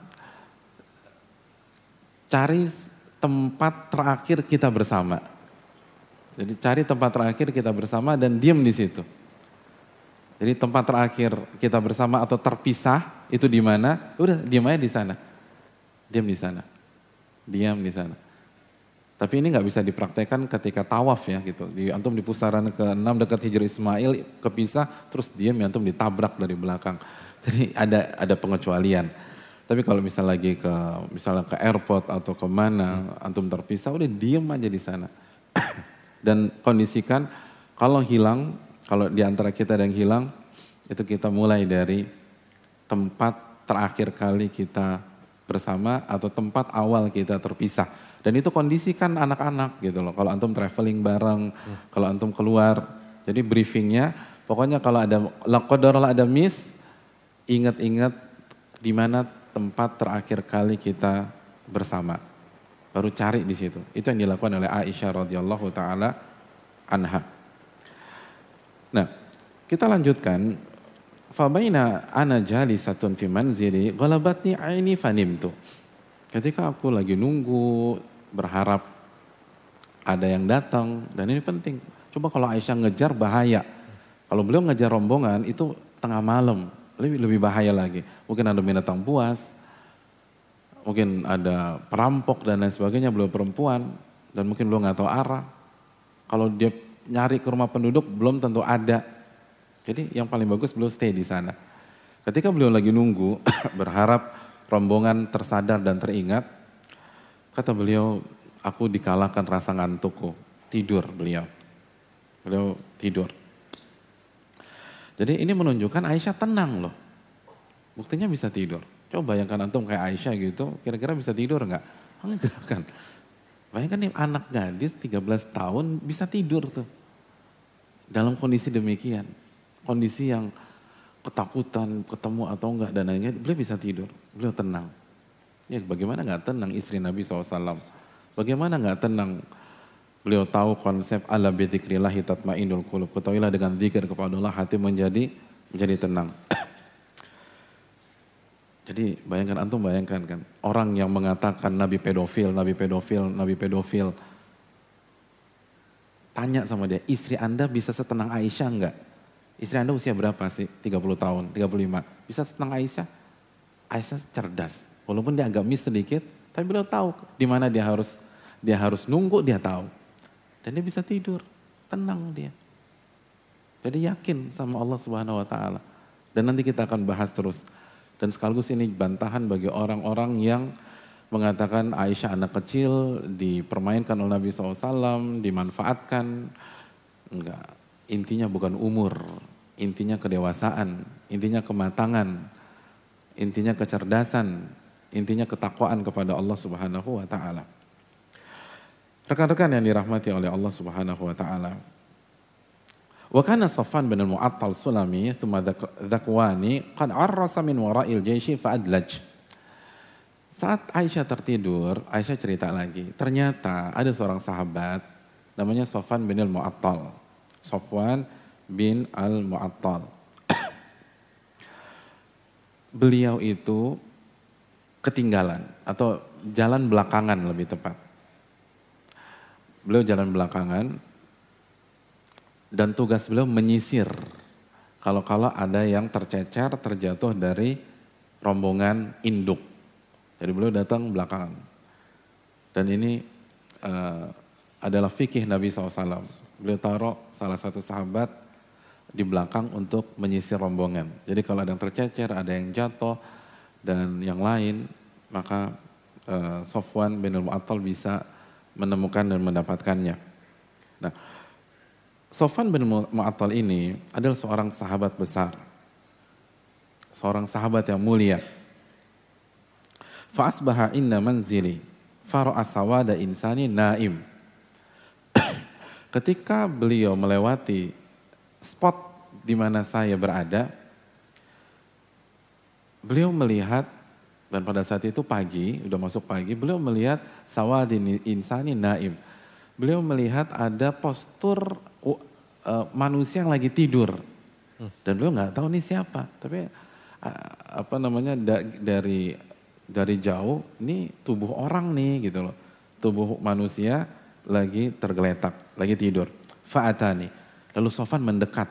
cari tempat terakhir kita bersama. Jadi cari tempat terakhir kita bersama dan diam di situ. Jadi tempat terakhir kita bersama atau terpisah itu di mana? Udah diam aja di sana. Diam di sana. Diam di sana. Tapi ini nggak bisa dipraktekkan ketika tawaf ya gitu. Di antum di pusaran ke-6 dekat Hijri Ismail kepisah terus diam ya antum ditabrak dari belakang. Jadi ada ada pengecualian. Tapi kalau misal lagi ke misalnya ke airport atau ke mana hmm. antum terpisah udah diam aja di sana. Dan kondisikan kalau hilang, kalau di antara kita ada yang hilang, itu kita mulai dari tempat terakhir kali kita bersama atau tempat awal kita terpisah. Dan itu kondisikan anak-anak gitu loh. Kalau antum traveling bareng, hmm. kalau antum keluar. Jadi briefingnya, pokoknya kalau ada lakodarlah ada miss, ingat-ingat di mana tempat terakhir kali kita bersama. Baru cari di situ. Itu yang dilakukan oleh Aisyah radhiyallahu taala anha. Nah, kita lanjutkan Fabaina ana jalisatun fi manzili ghalabatni aini fanimtu. Ketika aku lagi nunggu, berharap ada yang datang dan ini penting. Coba kalau Aisyah ngejar bahaya. Kalau beliau ngejar rombongan itu tengah malam, lebih lebih bahaya lagi. Mungkin ada binatang buas, mungkin ada perampok dan lain sebagainya, beliau perempuan dan mungkin beliau nggak tahu arah. Kalau dia nyari ke rumah penduduk belum tentu ada jadi yang paling bagus beliau stay di sana. Ketika beliau lagi nunggu, berharap rombongan tersadar dan teringat, kata beliau, aku dikalahkan rasa ngantukku. Tidur beliau. Beliau tidur. Jadi ini menunjukkan Aisyah tenang loh. Buktinya bisa tidur. Coba bayangkan antum kayak Aisyah gitu, kira-kira bisa tidur nggak? Enggak kan. Bayangkan nih anak gadis 13 tahun bisa tidur tuh. Dalam kondisi demikian kondisi yang ketakutan ketemu atau enggak dan lainnya, beliau bisa tidur, beliau tenang. Ya bagaimana enggak tenang istri Nabi SAW? Bagaimana enggak tenang beliau tahu konsep ala bidzikrillah tatmainnul qulub. Ketahuilah dengan zikir kepada Allah hati menjadi menjadi tenang. Jadi bayangkan antum bayangkan kan orang yang mengatakan Nabi pedofil, Nabi pedofil, Nabi pedofil. Tanya sama dia, istri Anda bisa setenang Aisyah enggak? Istri Anda usia berapa sih? 30 tahun, 35. Bisa senang Aisyah? Aisyah cerdas. Walaupun dia agak miss sedikit, tapi beliau tahu di mana dia harus dia harus nunggu, dia tahu. Dan dia bisa tidur, tenang dia. Jadi yakin sama Allah Subhanahu wa taala. Dan nanti kita akan bahas terus. Dan sekaligus ini bantahan bagi orang-orang yang mengatakan Aisyah anak kecil dipermainkan oleh Nabi SAW, dimanfaatkan. Enggak, intinya bukan umur, intinya kedewasaan, intinya kematangan, intinya kecerdasan, intinya ketakwaan kepada Allah Subhanahu wa taala. Rekan-rekan yang dirahmati oleh Allah Subhanahu wa taala. Wa kana Safwan bin Mu'attal Sulami thumma Dhakwani qad arrasa min wara'il jaishi fa'adlaj. Saat Aisyah tertidur, Aisyah cerita lagi, ternyata ada seorang sahabat namanya Sofan bin Al-Mu'attal. Sofwan bin Al-Mu'attal. Beliau itu ketinggalan atau jalan belakangan lebih tepat. Beliau jalan belakangan dan tugas beliau menyisir kalau-kalau ada yang tercecer, terjatuh dari rombongan induk. Jadi beliau datang belakangan. Dan ini uh, adalah fikih Nabi SAW. Beliau taruh salah satu sahabat di belakang untuk menyisir rombongan. Jadi kalau ada yang tercecer, ada yang jatuh, dan yang lain, maka uh, Sofwan bin Al-Mu'attal bisa menemukan dan mendapatkannya. Nah, Sofwan bin Mu'attal ini adalah seorang sahabat besar. Seorang sahabat yang mulia. Fa'asbaha inna manzili fara'a sawada insani naim. Ketika beliau melewati spot di mana saya berada, beliau melihat dan pada saat itu pagi, udah masuk pagi, beliau melihat sawadin insani naim. Beliau melihat ada postur uh, manusia yang lagi tidur. Dan beliau nggak tahu nih siapa. Tapi uh, apa namanya da, dari dari jauh ini tubuh orang nih gitu loh. Tubuh manusia lagi tergeletak, lagi tidur. Fa'atani. Lalu Sofan mendekat.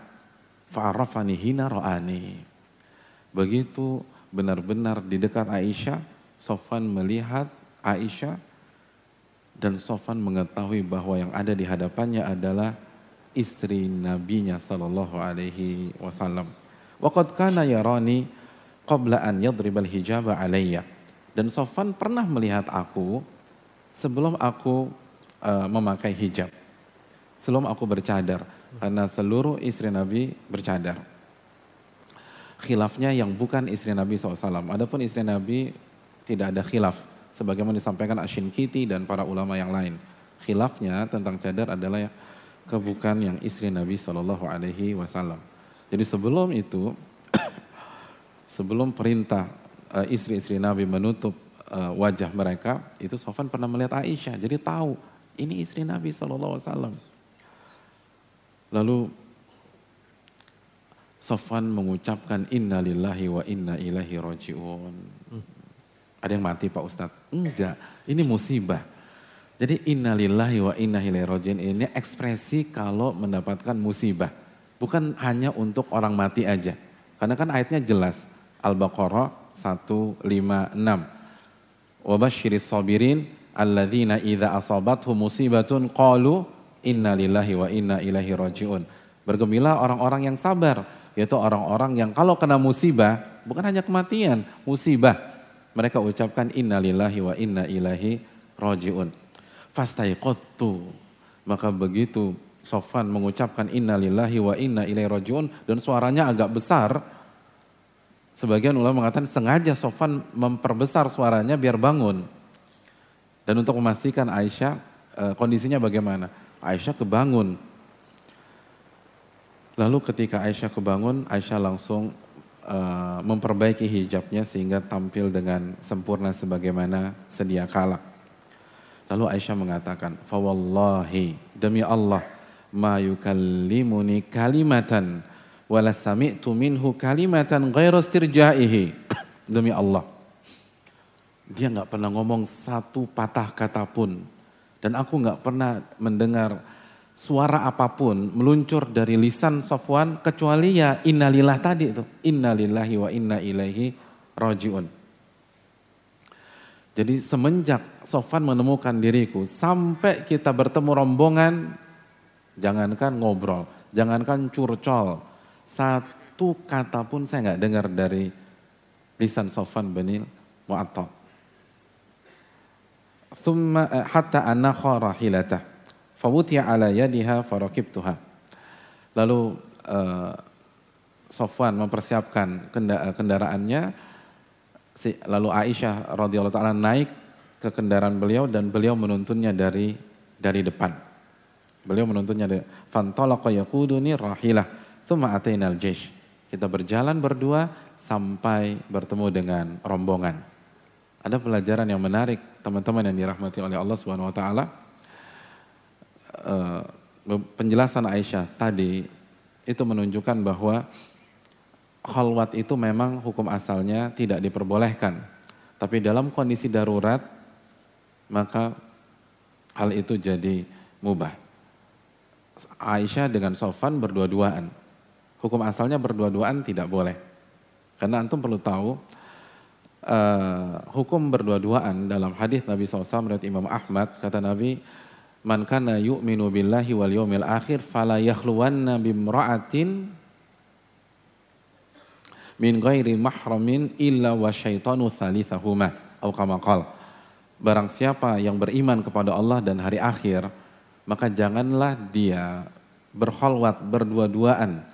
Fa'arafani hina ro'ani. Begitu benar-benar di dekat Aisyah, Sofan melihat Aisyah dan Sofan mengetahui bahwa yang ada di hadapannya adalah istri nabinya sallallahu alaihi wasallam. Waqad kana yarani qabla an yadribal hijaba alayya. Dan Sofan pernah melihat aku sebelum aku uh, memakai hijab. Sebelum aku bercadar. Karena seluruh istri Nabi bercadar. Khilafnya yang bukan istri Nabi SAW. Adapun istri Nabi tidak ada khilaf. Sebagaimana disampaikan Ashin Kiti dan para ulama yang lain. Khilafnya tentang cadar adalah kebukan yang istri Nabi Shallallahu Alaihi Wasallam. Jadi sebelum itu, sebelum perintah uh, istri-istri Nabi menutup uh, wajah mereka, itu Sofan pernah melihat Aisyah, jadi tahu ini istri Nabi Shallallahu Wasallam. Lalu Sofan mengucapkan Inna lillahi wa inna ilahi roji'un. Hmm. Ada yang mati Pak Ustadz? Enggak, ini musibah jadi innalillahi wa inna ilaihi rajiun ini ekspresi kalau mendapatkan musibah. Bukan hanya untuk orang mati aja. Karena kan ayatnya jelas. Al-Baqarah 156. Wa basyiris sabirin alladzina idza asabathum musibatun qalu innalillahi wa inna ilaihi rajiun. Bergembira orang-orang yang sabar, yaitu orang-orang yang kalau kena musibah, bukan hanya kematian, musibah. Mereka ucapkan innalillahi wa inna ilaihi rajiun fastaiqattu. Maka begitu Sofan mengucapkan innalillahi wa inna ilaihi rajiun dan suaranya agak besar. Sebagian ulama mengatakan sengaja Sofan memperbesar suaranya biar bangun. Dan untuk memastikan Aisyah eh, kondisinya bagaimana? Aisyah kebangun. Lalu ketika Aisyah kebangun, Aisyah langsung uh, memperbaiki hijabnya sehingga tampil dengan sempurna sebagaimana sedia kala. Lalu Aisyah mengatakan, "Fawallahi demi Allah, ma yukallimuni kalimatan wala sami'tu minhu kalimatan ghairu istirja'ihi." demi Allah. Dia nggak pernah ngomong satu patah kata pun dan aku nggak pernah mendengar suara apa pun meluncur dari lisan Sofwan kecuali ya innalillah tadi itu innalillahi wa inna ilaihi rajiun. Jadi semenjak Sofan menemukan diriku, sampai kita bertemu rombongan, jangankan ngobrol, jangankan curcol, satu kata pun saya nggak dengar dari lisan Sofan bin Mu'attal. Thumma eh, hatta anakha rahilatah. Fawutiya ala yadiha farakibtuha. Lalu uh, Sofwan mempersiapkan kendaraannya, lalu Aisyah radhiyallahu taala naik ke kendaraan beliau dan beliau menuntunnya dari dari depan. Beliau menuntunnya dari fantalaqa yaquduni rahilah tsumma atainal jaysh. Kita berjalan berdua sampai bertemu dengan rombongan. Ada pelajaran yang menarik teman-teman yang dirahmati oleh Allah Subhanahu wa taala. Uh, penjelasan Aisyah tadi itu menunjukkan bahwa khalwat itu memang hukum asalnya tidak diperbolehkan. Tapi dalam kondisi darurat, maka hal itu jadi mubah. Aisyah dengan Sofan berdua-duaan. Hukum asalnya berdua-duaan tidak boleh. Karena antum perlu tahu uh, hukum berdua-duaan dalam hadis Nabi SAW dari Imam Ahmad kata Nabi man kana yu'minu billahi wal yawmil akhir fala yakhluwanna bimra'atin min ghairi mahramin illa wa syaitanu thalithahuma. Atau kama barang siapa yang beriman kepada Allah dan hari akhir maka janganlah dia berholwat berdua-duaan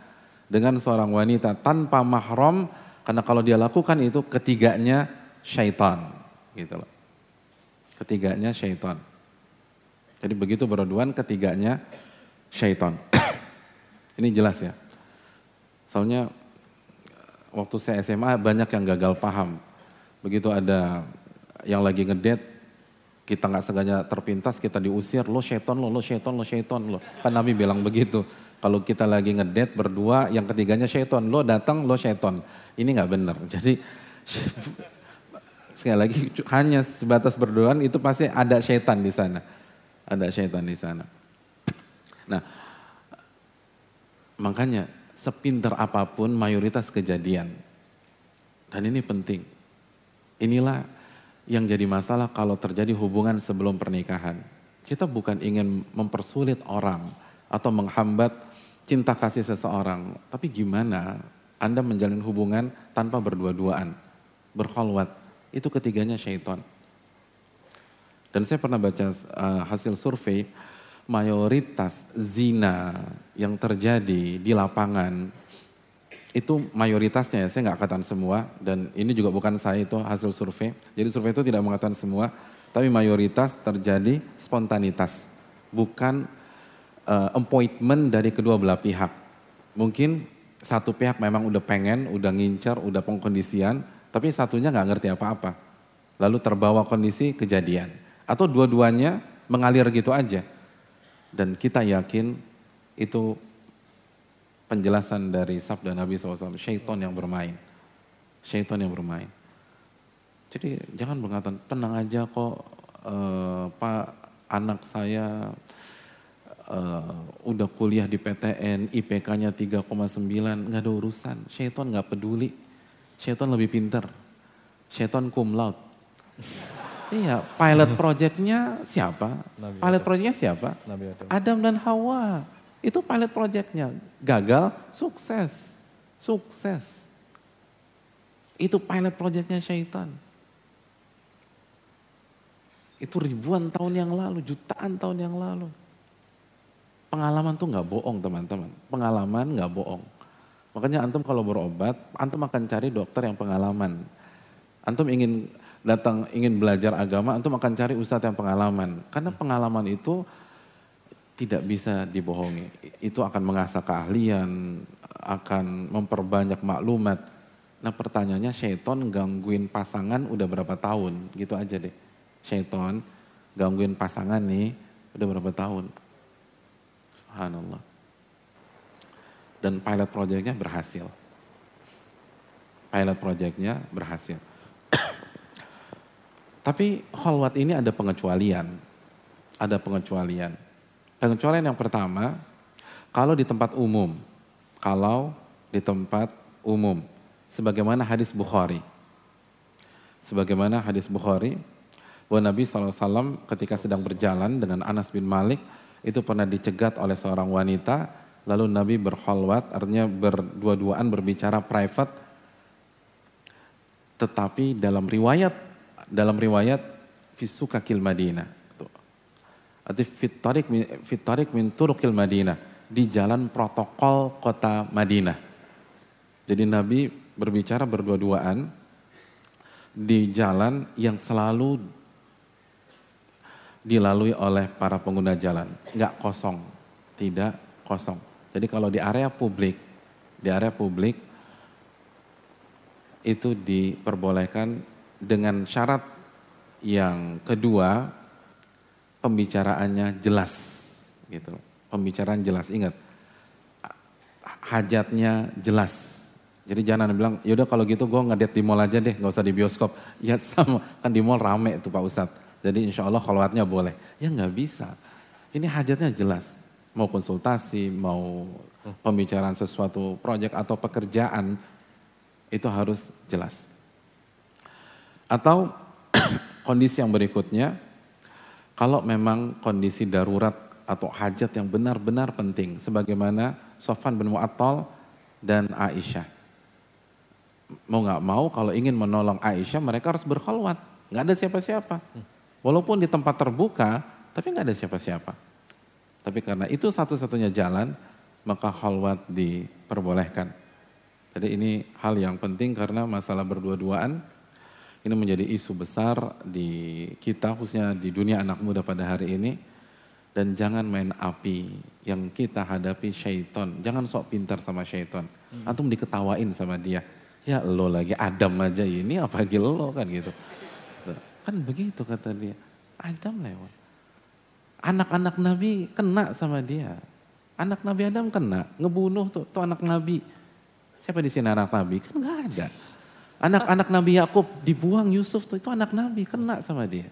dengan seorang wanita tanpa mahram karena kalau dia lakukan itu ketiganya syaitan gitu loh. Ketiganya syaitan jadi begitu berduaan ketiganya syaitan. Ini jelas ya. Soalnya waktu saya SMA banyak yang gagal paham. Begitu ada yang lagi ngedet, kita nggak sengaja terpintas, kita diusir, lo syaiton lo, lo syaiton lo, syaiton lo. Kan Nabi bilang begitu. Kalau kita lagi ngedet berdua, yang ketiganya syaiton, lo datang, lo syaiton. Ini nggak benar. Jadi sekali lagi hanya sebatas berduaan itu pasti ada syaitan di sana ada syaitan di sana. Nah, makanya sepinter apa pun mayoritas kejadian. Dan ini penting. Inilah yang jadi masalah kalau terjadi hubungan sebelum pernikahan. Kita bukan ingin mempersulit orang atau menghambat cinta kasih seseorang. Tapi gimana Anda menjalin hubungan tanpa berdua-duaan, berkholwat. Itu ketiganya syaitan. Dan saya pernah baca uh, hasil survei, mayoritas zina yang terjadi di lapangan itu mayoritasnya ya, saya nggak katakan semua dan ini juga bukan saya itu hasil survei. Jadi survei itu tidak mengatakan semua, tapi mayoritas terjadi spontanitas, bukan uh, appointment dari kedua belah pihak. Mungkin satu pihak memang udah pengen, udah ngincar, udah pengkondisian, tapi satunya nggak ngerti apa-apa. Lalu terbawa kondisi kejadian. Atau dua-duanya mengalir gitu aja. Dan kita yakin itu penjelasan dari sabda Nabi SAW, syaitan yang bermain. Syaitan yang bermain. Jadi jangan mengatakan, tenang aja kok uh, Pak anak saya uh, udah kuliah di PTN, IPK-nya 3,9, nggak ada urusan. Syaitan nggak peduli. Syaitan lebih pinter. Syaitan cum laude. Iya, pilot projectnya siapa? Nabi pilot projectnya siapa? Nabi Adam. Adam dan Hawa. Itu pilot projectnya. Gagal, sukses. Sukses. Itu pilot projectnya syaitan. Itu ribuan tahun yang lalu, jutaan tahun yang lalu. Pengalaman tuh nggak bohong teman-teman. Pengalaman nggak bohong. Makanya antum kalau berobat, antum akan cari dokter yang pengalaman. Antum ingin datang ingin belajar agama, antum akan cari ustadz yang pengalaman. Karena pengalaman itu tidak bisa dibohongi. Itu akan mengasah keahlian, akan memperbanyak maklumat. Nah pertanyaannya syaiton gangguin pasangan udah berapa tahun? Gitu aja deh. Syaiton gangguin pasangan nih udah berapa tahun? Subhanallah. Dan pilot projectnya berhasil. Pilot projectnya berhasil. Tapi khalwat ini ada pengecualian. Ada pengecualian. Pengecualian yang pertama, kalau di tempat umum. Kalau di tempat umum. Sebagaimana hadis Bukhari. Sebagaimana hadis Bukhari, bahwa Nabi SAW ketika sedang berjalan dengan Anas bin Malik, itu pernah dicegat oleh seorang wanita, lalu Nabi berkhalwat, artinya berdua-duaan berbicara private, tetapi dalam riwayat dalam riwayat fisukakil Madinah. Atau fitarik fitarik min turukil Madinah di jalan protokol kota Madinah. Jadi Nabi berbicara berdua-duaan di jalan yang selalu dilalui oleh para pengguna jalan, nggak kosong, tidak kosong. Jadi kalau di area publik, di area publik itu diperbolehkan dengan syarat yang kedua pembicaraannya jelas gitu. Pembicaraan jelas. Ingat hajatnya jelas. Jadi jangan bilang, yaudah kalau gitu gue ngedet di mall aja deh, nggak usah di bioskop. Ya sama, kan di mall rame tuh Pak Ustadz. Jadi insya Allah kholwatnya boleh. Ya nggak bisa. Ini hajatnya jelas. Mau konsultasi, mau pembicaraan sesuatu proyek atau pekerjaan, itu harus jelas. Atau kondisi yang berikutnya, kalau memang kondisi darurat atau hajat yang benar-benar penting, sebagaimana Sofan bin Mu'attal dan Aisyah. Mau nggak mau kalau ingin menolong Aisyah mereka harus berkholwat, nggak ada siapa-siapa. Walaupun di tempat terbuka, tapi nggak ada siapa-siapa. Tapi karena itu satu-satunya jalan, maka khalwat diperbolehkan. Jadi ini hal yang penting karena masalah berdua-duaan ini menjadi isu besar di kita khususnya di dunia anak muda pada hari ini. Dan jangan main api yang kita hadapi syaiton jangan sok pintar sama syaiton hmm. antum diketawain sama dia. Ya lo lagi Adam aja ini apa lagi lo kan gitu. Kan begitu kata dia. Adam lewat. Anak-anak Nabi kena sama dia. Anak Nabi Adam kena. Ngebunuh tuh, tuh anak Nabi. Siapa di sini anak Nabi? Kan nggak ada Anak-anak Nabi Yakub dibuang Yusuf tuh itu anak Nabi kena sama dia.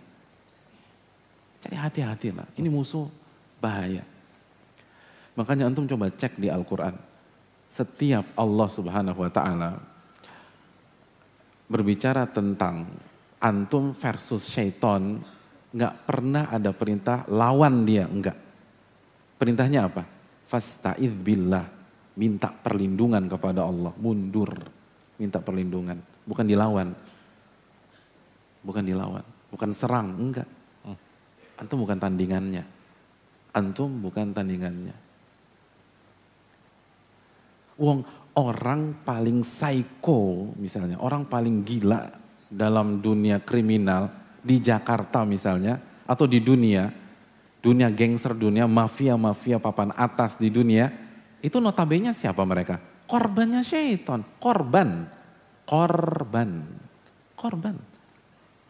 Jadi hati-hatilah, ini musuh bahaya. Makanya antum coba cek di Al-Quran. Setiap Allah subhanahu wa ta'ala berbicara tentang antum versus syaiton, nggak pernah ada perintah lawan dia, enggak. Perintahnya apa? Fasta'idh billah, minta perlindungan kepada Allah, mundur, minta perlindungan bukan dilawan. Bukan dilawan, bukan serang, enggak. Hmm. Antum bukan tandingannya. Antum bukan tandingannya. Uang orang paling psycho misalnya, orang paling gila dalam dunia kriminal di Jakarta misalnya atau di dunia, dunia gangster, dunia mafia-mafia papan atas di dunia, itu notabene siapa mereka? Korbannya syaitan, korban korban. Korban.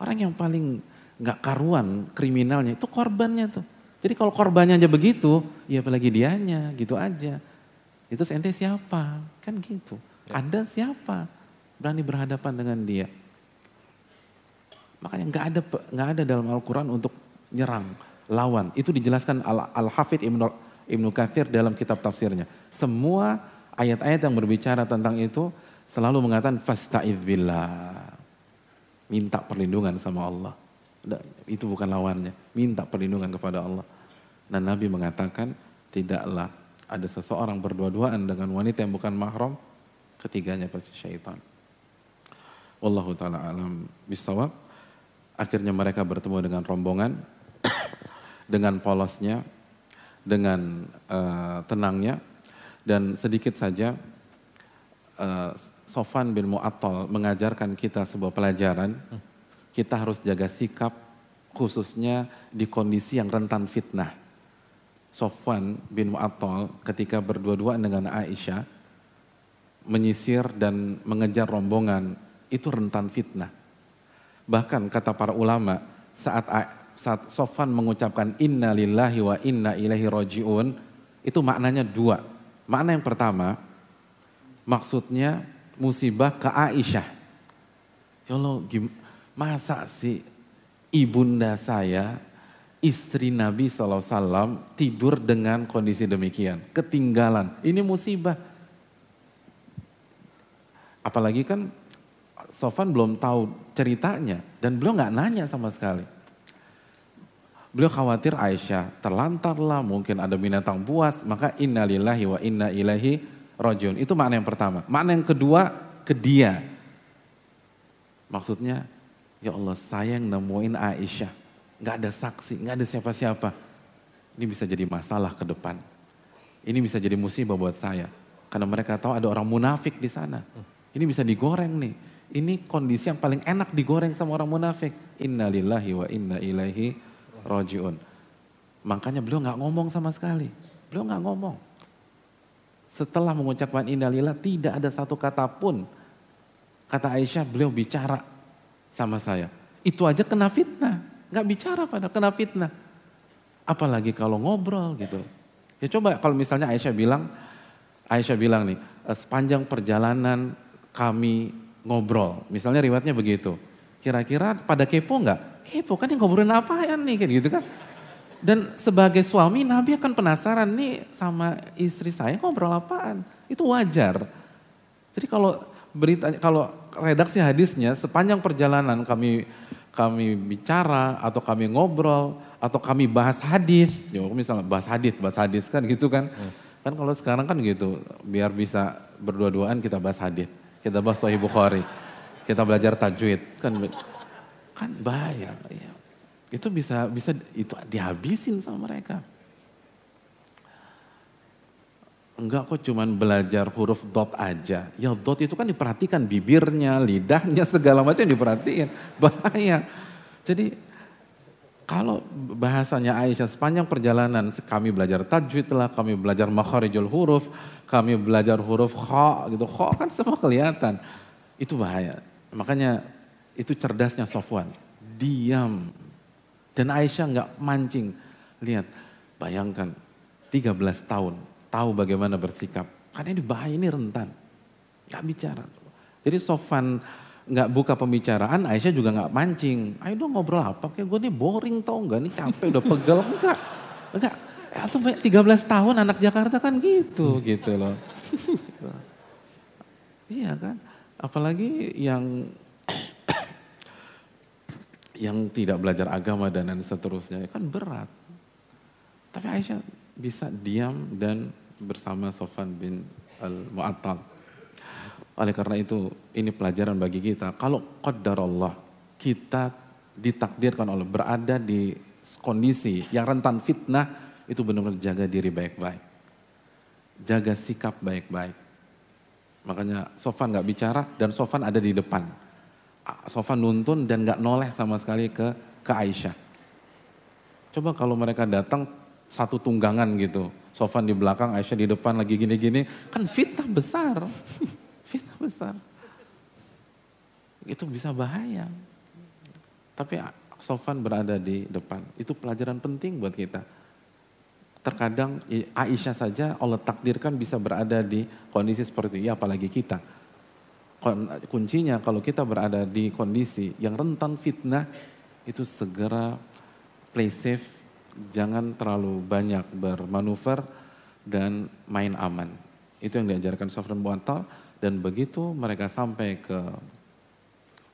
Orang yang paling nggak karuan kriminalnya itu korbannya tuh. Jadi kalau korbannya aja begitu, ya apalagi dianya gitu aja. Itu ente siapa? Kan gitu. Ya. Anda siapa? Berani berhadapan dengan dia. Makanya nggak ada nggak ada dalam Al-Quran untuk nyerang, lawan. Itu dijelaskan Al-Hafidh Ibnu Ibnu Kathir dalam kitab tafsirnya. Semua ayat-ayat yang berbicara tentang itu selalu mengatakan fasta'idz billah. Minta perlindungan sama Allah. Itu bukan lawannya, minta perlindungan kepada Allah. Dan Nabi mengatakan tidaklah ada seseorang berdua-duaan dengan wanita yang bukan mahram, ketiganya pasti syaitan. Wallahu taala alam bisawab. Akhirnya mereka bertemu dengan rombongan dengan polosnya, dengan uh, tenangnya dan sedikit saja uh, Sofan bin Mu'attal mengajarkan kita sebuah pelajaran, kita harus jaga sikap khususnya di kondisi yang rentan fitnah. Sofwan bin Mu'attal ketika berdua-duaan dengan Aisyah menyisir dan mengejar rombongan itu rentan fitnah. Bahkan kata para ulama saat saat Sofwan mengucapkan inna lillahi wa inna ilaihi rojiun itu maknanya dua. Makna yang pertama maksudnya musibah ke Aisyah. Ya Allah, masa sih ibunda saya, istri Nabi SAW tidur dengan kondisi demikian. Ketinggalan, ini musibah. Apalagi kan Sofan belum tahu ceritanya dan beliau nggak nanya sama sekali. Beliau khawatir Aisyah terlantarlah, mungkin ada binatang buas, maka innalillahi wa inna ilahi rojun. Itu makna yang pertama. Makna yang kedua, ke dia. Maksudnya, ya Allah sayang nemuin Aisyah. Gak ada saksi, gak ada siapa-siapa. Ini bisa jadi masalah ke depan. Ini bisa jadi musibah buat saya. Karena mereka tahu ada orang munafik di sana. Ini bisa digoreng nih. Ini kondisi yang paling enak digoreng sama orang munafik. Inna lillahi wa inna ilaihi rojiun. Makanya beliau gak ngomong sama sekali. Beliau gak ngomong. Setelah mengucapkan innalillah tidak ada satu kata pun. Kata Aisyah beliau bicara sama saya. Itu aja kena fitnah. Gak bicara pada kena fitnah. Apalagi kalau ngobrol gitu. Ya coba kalau misalnya Aisyah bilang, Aisyah bilang nih, eh, sepanjang perjalanan kami ngobrol. Misalnya riwayatnya begitu. Kira-kira pada kepo nggak? Kepo kan yang ngobrolin apa ya nih gitu kan. Dan sebagai suami Nabi akan penasaran nih sama istri saya ngobrol apaan. Itu wajar. Jadi kalau berita kalau redaksi hadisnya sepanjang perjalanan kami kami bicara atau kami ngobrol atau kami bahas hadis, ya misalnya bahas hadis, bahas hadis kan gitu kan. Hmm. Kan kalau sekarang kan gitu, biar bisa berdua-duaan kita bahas hadis, kita bahas Sahih Bukhari, kita belajar tajwid kan kan bahaya. Ya. Itu bisa bisa itu dihabisin sama mereka. Enggak kok cuman belajar huruf dot aja. Ya dot itu kan diperhatikan bibirnya, lidahnya, segala macam diperhatiin. Bahaya. Jadi kalau bahasanya Aisyah sepanjang perjalanan kami belajar tajwid lah, kami belajar makharijul huruf, kami belajar huruf kha gitu. Kha kan semua kelihatan. Itu bahaya. Makanya itu cerdasnya Sofwan. Diam, dan Aisyah nggak mancing. Lihat, bayangkan 13 tahun, tahu bagaimana bersikap. Karena ini bahaya, ini rentan. Nggak bicara. Jadi Sofan nggak buka pembicaraan, Aisyah juga nggak mancing. Ayo dong ngobrol apa? Kayak gue nih boring tau nggak? Nih capek udah pegel. Enggak, enggak. Atau 13 tahun anak Jakarta kan gitu, gitu loh. iya kan? Apalagi yang yang tidak belajar agama dan lain seterusnya kan berat. Tapi Aisyah bisa diam dan bersama Sofan bin Al-Mu'attal. Oleh karena itu ini pelajaran bagi kita. Kalau qadar Allah kita ditakdirkan Allah berada di kondisi yang rentan fitnah itu benar-benar jaga diri baik-baik. Jaga sikap baik-baik. Makanya Sofan nggak bicara dan Sofan ada di depan Sofan nuntun dan gak noleh sama sekali ke ke Aisyah. Coba kalau mereka datang satu tunggangan gitu. Sofan di belakang, Aisyah di depan lagi gini-gini. Kan fitnah besar. fitnah besar. Itu bisa bahaya. Tapi Sofan berada di depan. Itu pelajaran penting buat kita. Terkadang Aisyah saja Allah takdirkan bisa berada di kondisi seperti ini, apalagi kita kuncinya kalau kita berada di kondisi yang rentan fitnah itu segera play safe, jangan terlalu banyak bermanuver dan main aman. Itu yang diajarkan Sofran Buantal dan begitu mereka sampai ke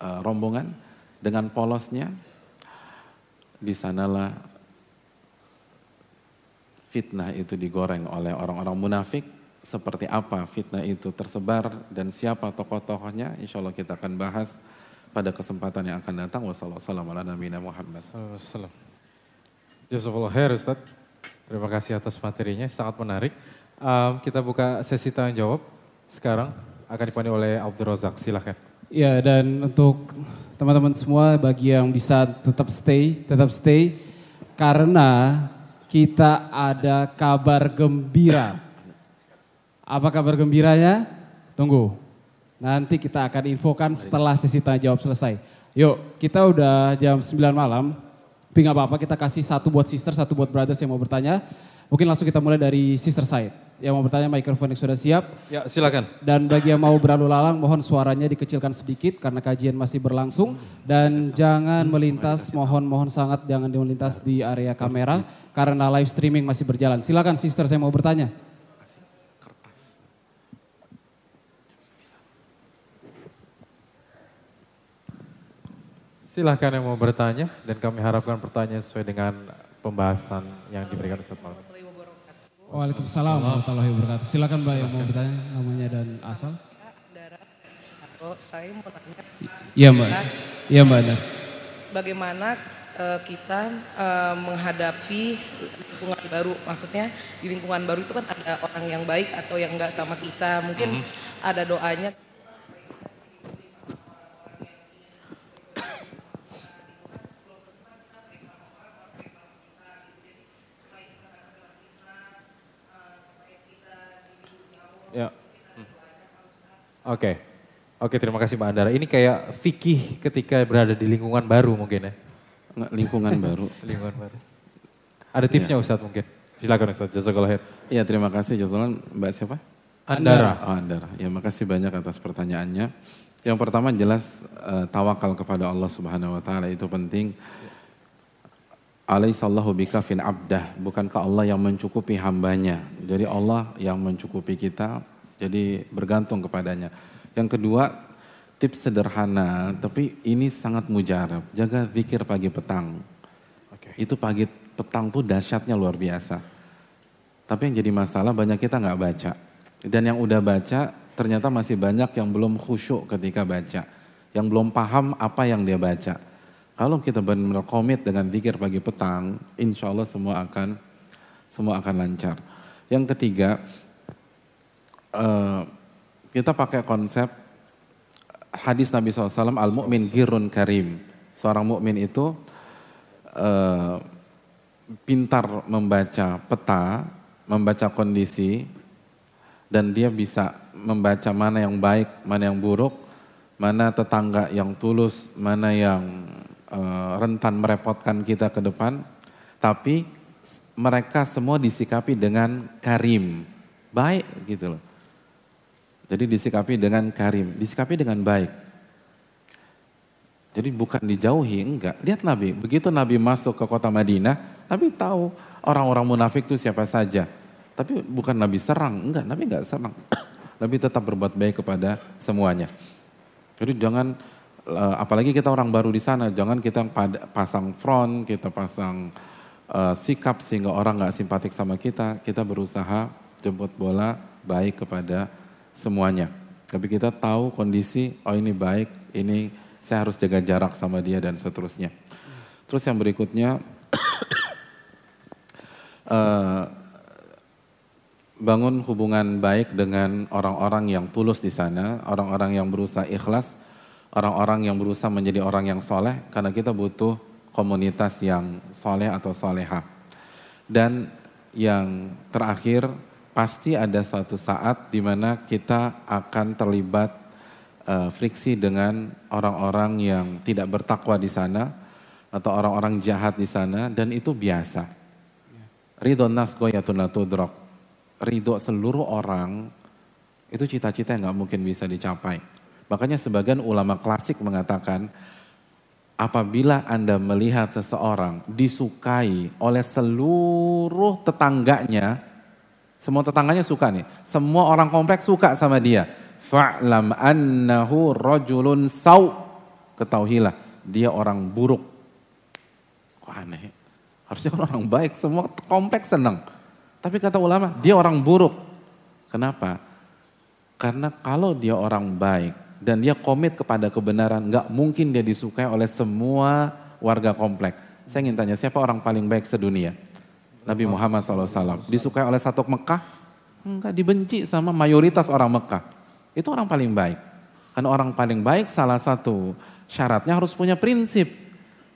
uh, rombongan dengan polosnya di sanalah fitnah itu digoreng oleh orang-orang munafik seperti apa fitnah itu tersebar dan siapa tokoh-tokohnya insya Allah kita akan bahas pada kesempatan yang akan datang. Wassalamualaikum Muhammad. Jazakallah khair Ustaz. Terima kasih atas materinya sangat menarik. Um, kita buka sesi tanya jawab. Sekarang akan dipandu oleh Abdul Razak. Silahkan ya dan untuk teman-teman semua bagi yang bisa tetap stay tetap stay karena kita ada kabar gembira apa kabar gembiranya? Tunggu. Nanti kita akan infokan setelah sesi tanya jawab selesai. Yuk, kita udah jam 9 malam. Tapi gak apa-apa, kita kasih satu buat sister, satu buat brothers yang mau bertanya. Mungkin langsung kita mulai dari sister side. Yang mau bertanya, microphone sudah siap. Ya, silakan. Dan bagi yang mau berlalu lalang, mohon suaranya dikecilkan sedikit karena kajian masih berlangsung. Dan jangan melintas, mohon mohon sangat jangan melintas di area kamera karena live streaming masih berjalan. Silakan sister, saya mau bertanya. Silahkan yang mau bertanya dan kami harapkan pertanyaan sesuai dengan pembahasan yang diberikan Ustaz malam. Waalaikumsalam warahmatullahi wabarakatuh. Silakan Mbak yang mau bertanya namanya dan asal. Saya mau tanya. Iya Mbak. Iya Mbak. Bagaimana uh, kita uh, menghadapi lingkungan baru? Maksudnya di lingkungan baru itu kan ada orang yang baik atau yang enggak sama kita. Mungkin hmm. ada doanya Oke. Okay. Oke, terima kasih Mbak Andara. Ini kayak fikih ketika berada di lingkungan baru mungkin ya. Nggak, lingkungan baru. lingkungan baru. Ada tipsnya ya. Ustadz mungkin? Silakan Ustadz, jazakallah khair. Iya, terima kasih jazakallah. Mbak siapa? Andara. Oh, Andara. Ya, makasih banyak atas pertanyaannya. Yang pertama jelas uh, tawakal kepada Allah Subhanahu wa taala itu penting. Alaihissallahu bikafin abdah. Bukankah Allah yang mencukupi hambanya? Jadi Allah yang mencukupi kita, jadi bergantung kepadanya. Yang kedua, tips sederhana, tapi ini sangat mujarab. Jaga zikir pagi petang. Itu pagi petang tuh dahsyatnya luar biasa. Tapi yang jadi masalah banyak kita nggak baca. Dan yang udah baca ternyata masih banyak yang belum khusyuk ketika baca. Yang belum paham apa yang dia baca. Kalau kita benar-benar komit dengan zikir pagi petang, insya Allah semua akan semua akan lancar. Yang ketiga, uh, kita pakai konsep hadis Nabi SAW al mukmin girun karim. Seorang mukmin itu uh, pintar membaca peta, membaca kondisi, dan dia bisa membaca mana yang baik, mana yang buruk, mana tetangga yang tulus, mana yang Eh, rentan merepotkan kita ke depan, tapi mereka semua disikapi dengan karim, baik gitu loh. Jadi disikapi dengan karim, disikapi dengan baik. Jadi bukan dijauhi, enggak. Lihat Nabi, begitu Nabi masuk ke kota Madinah, Nabi tahu orang-orang munafik itu siapa saja. Tapi bukan Nabi serang, enggak, Nabi enggak serang. Nabi tetap berbuat baik kepada semuanya. Jadi jangan Eh, apalagi kita orang baru di sana, jangan kita pasang front, kita pasang uh, sikap sehingga orang nggak simpatik sama kita. Kita berusaha jemput bola baik kepada semuanya. Tapi kita tahu kondisi, oh ini baik, ini saya harus jaga jarak sama dia dan seterusnya. Terus yang berikutnya, uh, bangun hubungan baik dengan orang-orang yang tulus di sana, orang-orang yang berusaha ikhlas, orang-orang yang berusaha menjadi orang yang soleh karena kita butuh komunitas yang soleh atau soleha. Dan yang terakhir pasti ada suatu saat di mana kita akan terlibat uh, friksi dengan orang-orang yang tidak bertakwa di sana atau orang-orang jahat di sana dan itu biasa. Ridho nas goyatun tudrok. Ridho seluruh orang itu cita-cita yang nggak mungkin bisa dicapai. Makanya sebagian ulama klasik mengatakan, apabila Anda melihat seseorang disukai oleh seluruh tetangganya, semua tetangganya suka nih, semua orang kompleks suka sama dia. Fa'lam annahu rajulun saw. Ketahuilah, dia orang buruk. Kok aneh? Harusnya kan orang baik, semua kompleks senang. Tapi kata ulama, dia orang buruk. Kenapa? Karena kalau dia orang baik, dan dia komit kepada kebenaran, nggak mungkin dia disukai oleh semua warga komplek. Saya ingin tanya, siapa orang paling baik sedunia? Nabi Muhammad SAW. Disukai oleh satu Mekah? Enggak, dibenci sama mayoritas orang Mekah. Itu orang paling baik. Karena orang paling baik salah satu syaratnya harus punya prinsip.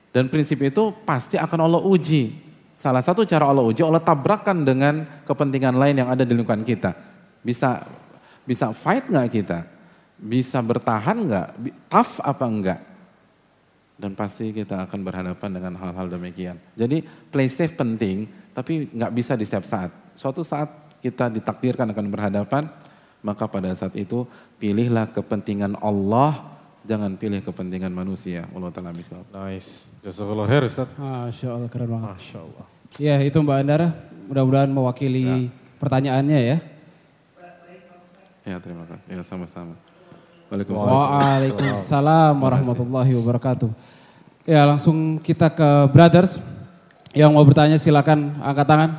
Dan prinsip itu pasti akan Allah uji. Salah satu cara Allah uji, Allah tabrakan dengan kepentingan lain yang ada di lingkungan kita. Bisa bisa fight nggak kita? bisa bertahan nggak, tough apa enggak. Dan pasti kita akan berhadapan dengan hal-hal demikian. Jadi play safe penting, tapi nggak bisa di setiap saat. Suatu saat kita ditakdirkan akan berhadapan, maka pada saat itu pilihlah kepentingan Allah, jangan pilih kepentingan manusia. Allah Ta'ala. Nice. Jazakallah khair Ustaz. Masya Allah keren banget. Masya Allah. Ya itu Mbak Andara, mudah-mudahan mewakili ya. pertanyaannya ya. Ya terima kasih, ya sama-sama. Waalaikumsalam warahmatullahi wabarakatuh. Ya langsung kita ke brothers. Yang mau bertanya silakan angkat tangan.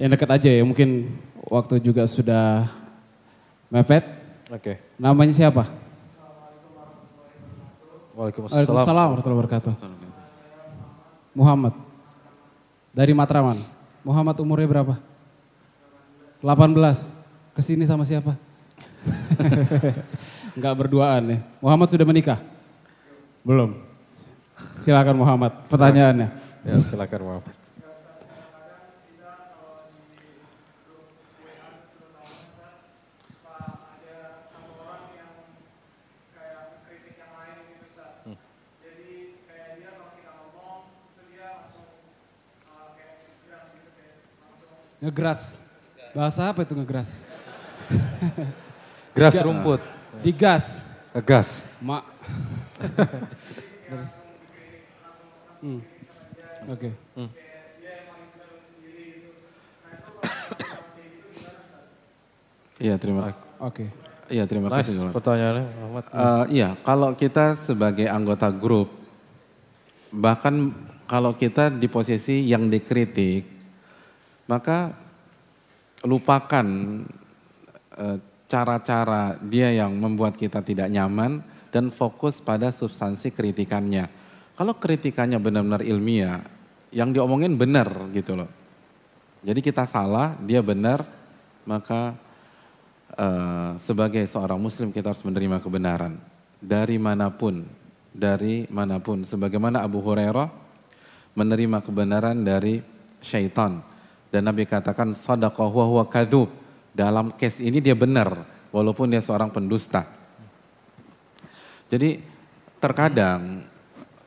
Yang dekat aja ya, mungkin waktu juga sudah mepet. Oke. Okay. Namanya siapa? Waalaikumsalam. Waalaikumsalam warahmatullahi wabarakatuh. Muhammad. Dari Matraman. Muhammad umurnya berapa? 18. Ke sini sama siapa? Enggak berduaan ya. Muhammad sudah menikah? Belum. Silakan Muhammad, pertanyaannya. Ya, silakan Muhammad. Ngegeras. Bahasa apa itu ngegeras? Geras rumput. Digas. Ngegas. Mak. hmm. Oke. Hmm. Iya terima kasih. Oke. Iya terima Nice kasih. Muhammad. pertanyaannya Muhammad. Eh, iya, kalau kita sebagai anggota grup, bahkan kalau kita di posisi yang dikritik, maka lupakan eh, cara-cara dia yang membuat kita tidak nyaman dan fokus pada substansi kritikannya. Kalau kritikannya benar-benar ilmiah, yang diomongin benar gitu loh. Jadi kita salah, dia benar, maka uh, sebagai seorang muslim kita harus menerima kebenaran dari mana pun, dari mana pun. Sebagaimana Abu Hurairah menerima kebenaran dari syaitan dan Nabi katakan sadaqah huwa huwa. Dalam case ini dia benar walaupun dia seorang pendusta. Jadi terkadang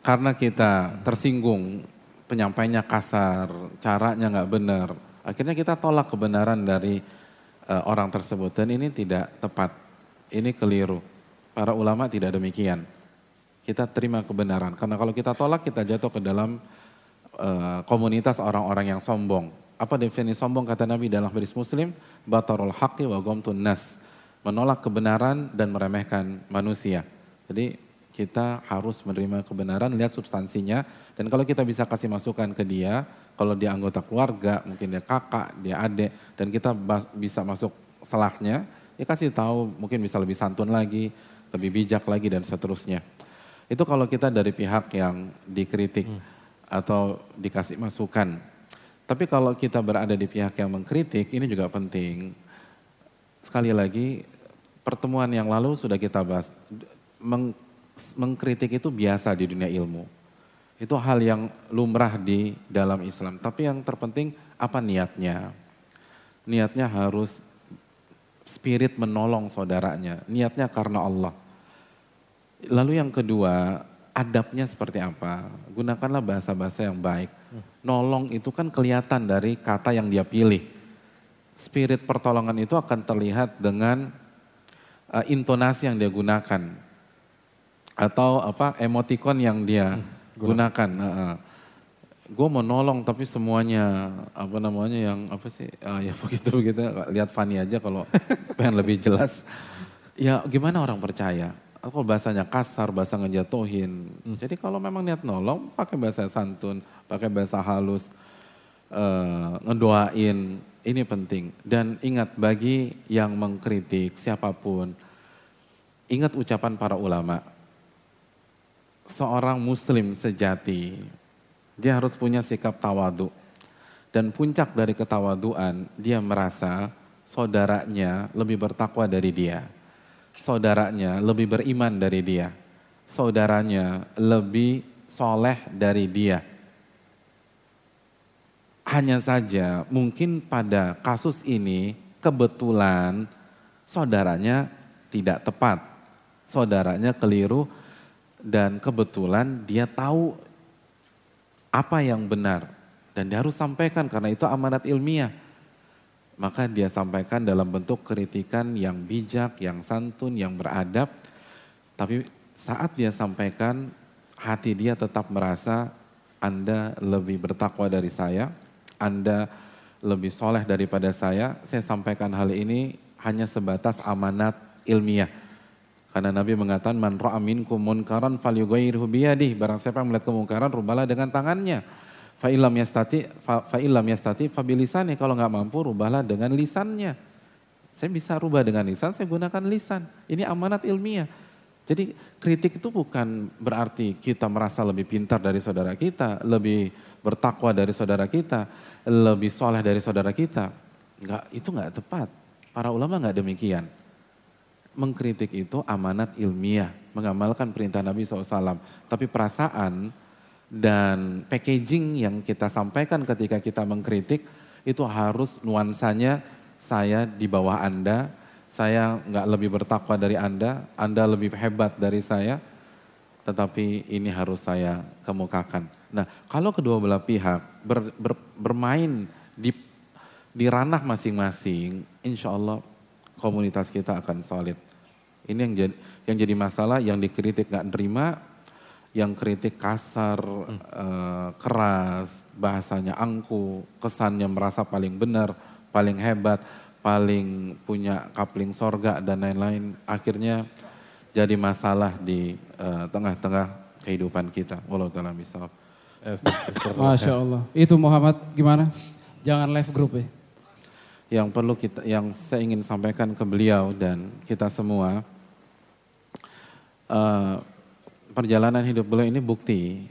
karena kita tersinggung penyampainya kasar, caranya nggak benar, akhirnya kita tolak kebenaran dari uh, orang tersebut dan ini tidak tepat, ini keliru. Para ulama tidak demikian. Kita terima kebenaran karena kalau kita tolak kita jatuh ke dalam uh, komunitas orang-orang yang sombong. Apa definisi sombong kata Nabi dalam hadis Muslim? Batarul haqqi wa gomtun nas. Menolak kebenaran dan meremehkan manusia. Jadi kita harus menerima kebenaran, lihat substansinya, dan kalau kita bisa kasih masukan ke dia, kalau dia anggota keluarga, mungkin dia kakak, dia adik, dan kita bisa masuk selahnya, ya kasih tahu, mungkin bisa lebih santun lagi, lebih bijak lagi, dan seterusnya. Itu kalau kita dari pihak yang dikritik hmm. atau dikasih masukan. Tapi kalau kita berada di pihak yang mengkritik, ini juga penting. Sekali lagi, pertemuan yang lalu sudah kita bahas, meng mengkritik itu biasa di dunia ilmu. Itu hal yang lumrah di dalam Islam. Tapi yang terpenting apa niatnya? Niatnya harus spirit menolong saudaranya. Niatnya karena Allah. Lalu yang kedua, adabnya seperti apa? Gunakanlah bahasa-bahasa yang baik. Nolong itu kan kelihatan dari kata yang dia pilih. Spirit pertolongan itu akan terlihat dengan uh, intonasi yang dia gunakan atau apa emoticon yang dia hmm, gunakan. Uh, uh. Gue mau nolong tapi semuanya apa namanya yang apa sih uh, ya begitu begitu lihat Fanny aja kalau pengen lebih jelas. Ya gimana orang percaya? Aku bahasanya kasar, bahasa ngejatuhin. Hmm. Jadi kalau memang niat nolong, pakai bahasa santun, pakai bahasa halus, uh, ngedoain, ini penting. Dan ingat bagi yang mengkritik siapa pun, ingat ucapan para ulama seorang muslim sejati, dia harus punya sikap tawadu. Dan puncak dari ketawaduan, dia merasa saudaranya lebih bertakwa dari dia. Saudaranya lebih beriman dari dia. Saudaranya lebih soleh dari dia. Hanya saja mungkin pada kasus ini kebetulan saudaranya tidak tepat. Saudaranya keliru dan kebetulan dia tahu apa yang benar dan dia harus sampaikan karena itu amanat ilmiah. Maka dia sampaikan dalam bentuk kritikan yang bijak, yang santun, yang beradab. Tapi saat dia sampaikan, hati dia tetap merasa Anda lebih bertakwa dari saya, Anda lebih soleh daripada saya. Saya sampaikan hal ini hanya sebatas amanat ilmiah karena Nabi mengatakan man ra'a minkum munkaran falyughayyirhu biyadihi. Barang siapa yang melihat kemungkaran rubahlah dengan tangannya. Fa illam yastati fa, illam yastati fa. Kalau nggak mampu rubahlah dengan lisannya. Saya bisa rubah dengan lisan, saya gunakan lisan. Ini amanat ilmiah. Jadi kritik itu bukan berarti kita merasa lebih pintar dari saudara kita, lebih bertakwa dari saudara kita, lebih soleh dari saudara kita. Enggak, itu enggak tepat. Para ulama enggak demikian mengkritik itu amanat ilmiah, mengamalkan perintah Nabi SAW. Tapi perasaan dan packaging yang kita sampaikan ketika kita mengkritik itu harus nuansanya saya di bawah Anda, saya nggak lebih bertakwa dari Anda, Anda lebih hebat dari saya, tetapi ini harus saya kemukakan. Nah, kalau kedua belah pihak ber, ber, bermain di di ranah masing-masing, insya Allah komunitas kita akan solid. Ini yang jadi, yang jadi masalah, yang dikritik nggak nerima, yang kritik kasar, hmm. uh, keras, bahasanya angku, kesannya merasa paling benar, paling hebat, paling punya kapling sorga dan lain-lain, akhirnya jadi masalah di eh, tengah-tengah uh, kehidupan kita. Walau taala misal. Masya Allah. Itu Muhammad gimana? Jangan live group ya. Yang perlu kita, yang saya ingin sampaikan ke beliau dan kita semua, uh, perjalanan hidup beliau ini bukti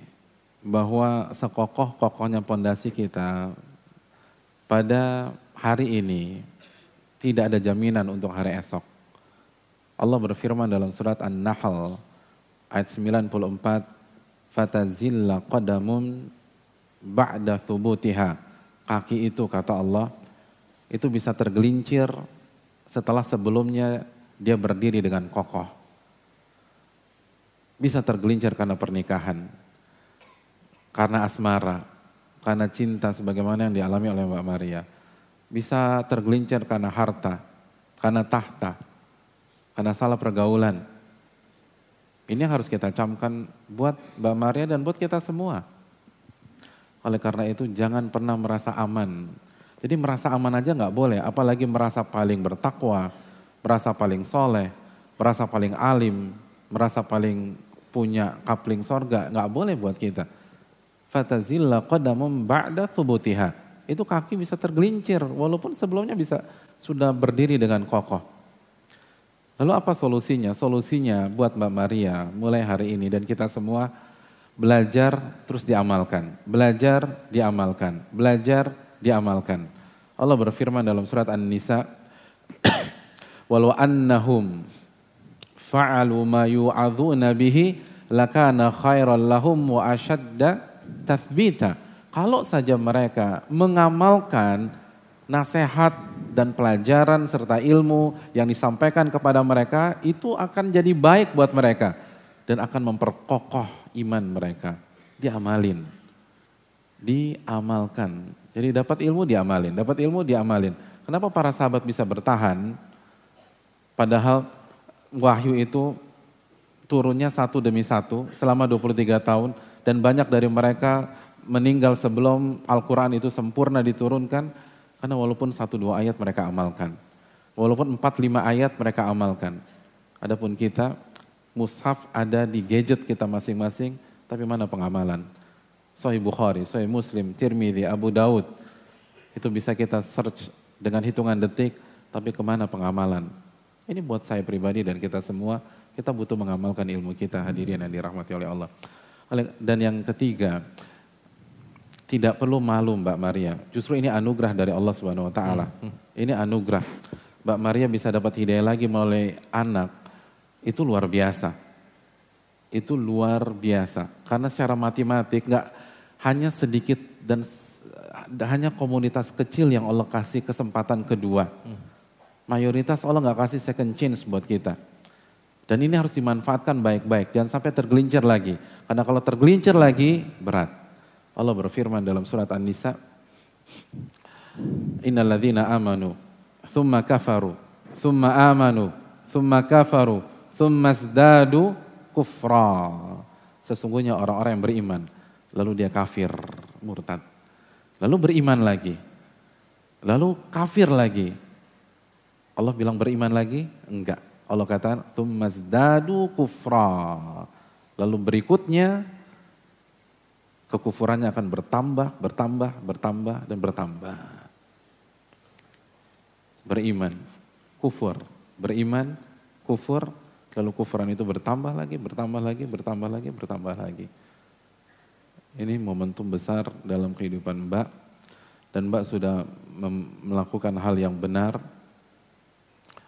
bahwa sekokoh-kokohnya pondasi kita pada hari ini tidak ada jaminan untuk hari esok. Allah berfirman dalam surat An-Nahl ayat 94, "Fatazilla qadamun ba'da thubutiha." Kaki itu kata Allah itu bisa tergelincir setelah sebelumnya dia berdiri dengan kokoh bisa tergelincir karena pernikahan, karena asmara, karena cinta sebagaimana yang dialami oleh Mbak Maria. Bisa tergelincir karena harta, karena tahta, karena salah pergaulan. Ini harus kita camkan buat Mbak Maria dan buat kita semua. Oleh karena itu jangan pernah merasa aman. Jadi merasa aman aja nggak boleh, apalagi merasa paling bertakwa, merasa paling soleh, merasa paling alim, merasa paling punya kapling sorga, nggak boleh buat kita. Fatazilla qadamum ba'da thubutiha. Itu kaki bisa tergelincir, walaupun sebelumnya bisa sudah berdiri dengan kokoh. Lalu apa solusinya? Solusinya buat Mbak Maria mulai hari ini dan kita semua belajar terus diamalkan. Belajar, diamalkan. Belajar, diamalkan. Allah berfirman dalam surat An-Nisa, Walau annahum fa'alu ma yu'adzuna bihi lakana khairan lahum wa ashadda tathbita. Kalau saja mereka mengamalkan nasihat dan pelajaran serta ilmu yang disampaikan kepada mereka itu akan jadi baik buat mereka dan akan memperkokoh iman mereka. Diamalin. Diamalkan. Jadi dapat ilmu diamalin, dapat ilmu diamalin. Kenapa para sahabat bisa bertahan padahal wahyu itu turunnya satu demi satu selama 23 tahun dan banyak dari mereka meninggal sebelum Al-Quran itu sempurna diturunkan karena walaupun satu dua ayat mereka amalkan. Walaupun empat lima ayat mereka amalkan. Adapun kita, mushaf ada di gadget kita masing-masing, tapi mana pengamalan? Sahih Bukhari, Sahih Muslim, Tirmidzi, Abu Daud, itu bisa kita search dengan hitungan detik, tapi ke mana pengamalan? Ini buat saya pribadi dan kita semua, kita butuh mengamalkan ilmu kita hadirin yang dirahmati oleh Allah. Dan yang ketiga, tidak perlu malu Mbak Maria. Justru ini anugerah dari Allah Subhanahu wa taala. Ini anugerah. Mbak Maria bisa dapat hidayah lagi melalui anak. Itu luar biasa. Itu luar biasa. Karena secara matematik nggak hanya sedikit dan hanya komunitas kecil yang Allah kasih kesempatan kedua. Hmm Mayoritas Allah nggak kasih second chance buat kita. Dan ini harus dimanfaatkan baik-baik. Jangan sampai tergelincir lagi. Karena kalau tergelincir lagi, berat. Allah berfirman dalam surat An-Nisa, Innalladzina amanu, thumma kafaru, thumma amanu, thumma kafaru, thumma zdadu kufra. Sesungguhnya orang-orang yang beriman, lalu dia kafir, murtad. Lalu beriman lagi, lalu kafir lagi, Allah bilang beriman lagi? Enggak. Allah kata, "Tumazdadu kufra." Lalu berikutnya kekufurannya akan bertambah, bertambah, bertambah dan bertambah. Beriman, kufur, beriman, kufur, lalu kufuran itu bertambah lagi, bertambah lagi, bertambah lagi, bertambah lagi. Ini momentum besar dalam kehidupan Mbak dan Mbak sudah melakukan hal yang benar,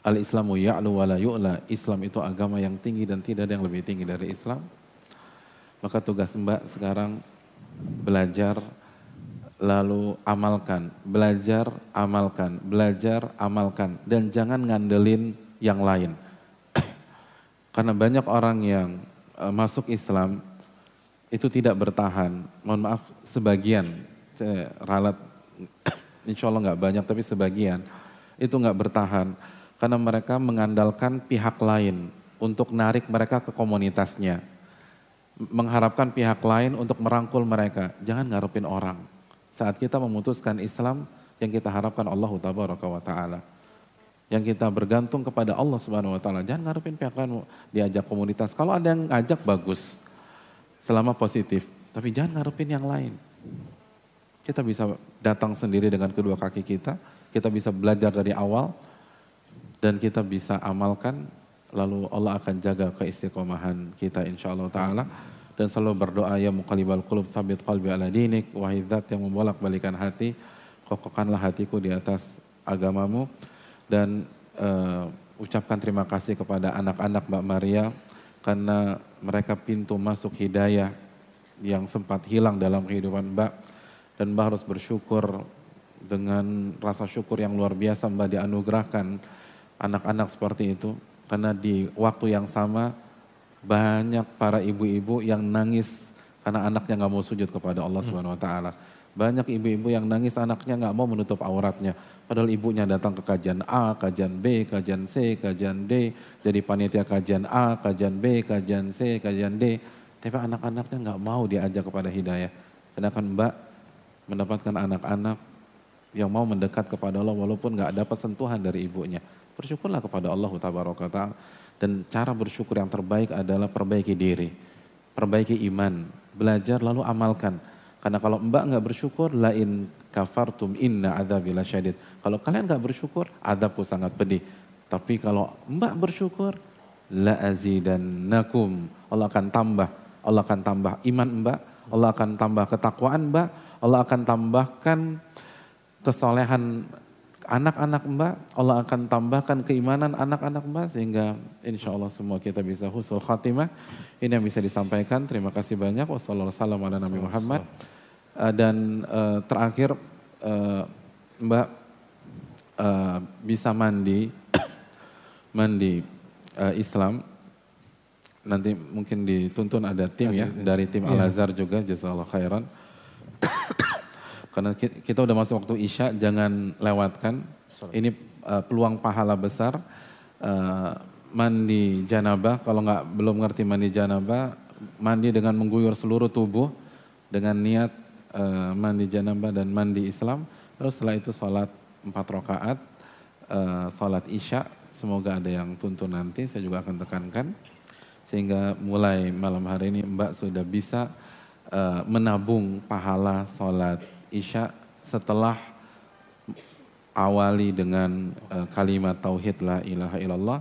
Al-Islamu ya'lu wa la yu'la. Islam itu agama yang tinggi dan tidak ada yang lebih tinggi dari Islam. Maka tugas Mbak sekarang belajar lalu amalkan, belajar, amalkan, belajar, amalkan dan jangan ngandelin yang lain. Karena banyak orang yang uh, masuk Islam itu tidak bertahan. Mohon maaf, sebagian, saya ralat, insya Allah nggak banyak tapi sebagian itu nggak bertahan karena mereka mengandalkan pihak lain untuk narik mereka ke komunitasnya. mengharapkan pihak lain untuk merangkul mereka. Jangan ngarepin orang. Saat kita memutuskan Islam, yang kita harapkan Allah wa ta'ala. Yang kita bergantung kepada Allah subhanahu wa ta'ala. Jangan ngarepin pihak lain diajak komunitas. Kalau ada yang ngajak bagus, selama positif. Tapi jangan ngarepin yang lain. Kita bisa datang sendiri dengan kedua kaki kita, kita bisa belajar dari awal, dan kita bisa amalkan, lalu Allah akan jaga keistiqomahan kita insya Allah ta'ala. Dan selalu berdoa ya muqalibal qulub thabit qalbi ala dinik, wahai yang membolak balikan hati, kokohkanlah hatiku di atas agamamu. Dan uh, ucapkan terima kasih kepada anak-anak Mbak Maria, karena mereka pintu masuk hidayah yang sempat hilang dalam kehidupan Mbak dan Mbak harus bersyukur dengan rasa syukur yang luar biasa Mbak dianugerahkan anak-anak seperti itu karena di waktu yang sama banyak para ibu-ibu yang nangis karena anaknya nggak mau sujud kepada Allah. Subhanahu Wa Taala. Banyak ibu-ibu yang nangis anaknya nggak mau menutup auratnya. Padahal ibunya datang ke kajian A, kajian B, kajian C, kajian D, jadi panitia kajian A, kajian B, kajian C, kajian D. Tapi anak-anaknya nggak mau diajak kepada hidayah. Sedangkan Mbak mendapatkan anak-anak yang mau mendekat kepada Allah walaupun nggak dapat sentuhan dari ibunya. Bersyukurlah kepada Allah Taala dan cara bersyukur yang terbaik adalah perbaiki diri, perbaiki iman, belajar lalu amalkan. Karena kalau mbak nggak bersyukur, lain kafartum inna adzabila syadid. Kalau kalian nggak bersyukur, adabku sangat pedih. Tapi kalau mbak bersyukur, la azidannakum. Allah akan tambah, Allah akan tambah iman mbak, Allah akan tambah ketakwaan mbak, Allah akan tambahkan kesolehan anak-anak mbak, Allah akan tambahkan keimanan anak-anak mbak sehingga insya Allah semua kita bisa husul khatimah. Ini yang bisa disampaikan. Terima kasih banyak. Wassalamualaikum Muhammad. Uh, dan uh, terakhir uh, mbak uh, bisa mandi mandi uh, Islam nanti mungkin dituntun ada tim ya dari tim Al Azhar juga jazakallah khairan karena kita udah masuk waktu Isya, jangan lewatkan. Ini uh, peluang pahala besar. Uh, mandi janabah, kalau nggak belum ngerti mandi janabah, mandi dengan mengguyur seluruh tubuh dengan niat uh, mandi janabah dan mandi Islam. Lalu setelah itu sholat empat rakaat, uh, sholat Isya. Semoga ada yang tuntun nanti, saya juga akan tekankan. Sehingga mulai malam hari ini Mbak sudah bisa uh, menabung pahala sholat Isya setelah awali dengan uh, kalimat tauhid la ilaha illallah.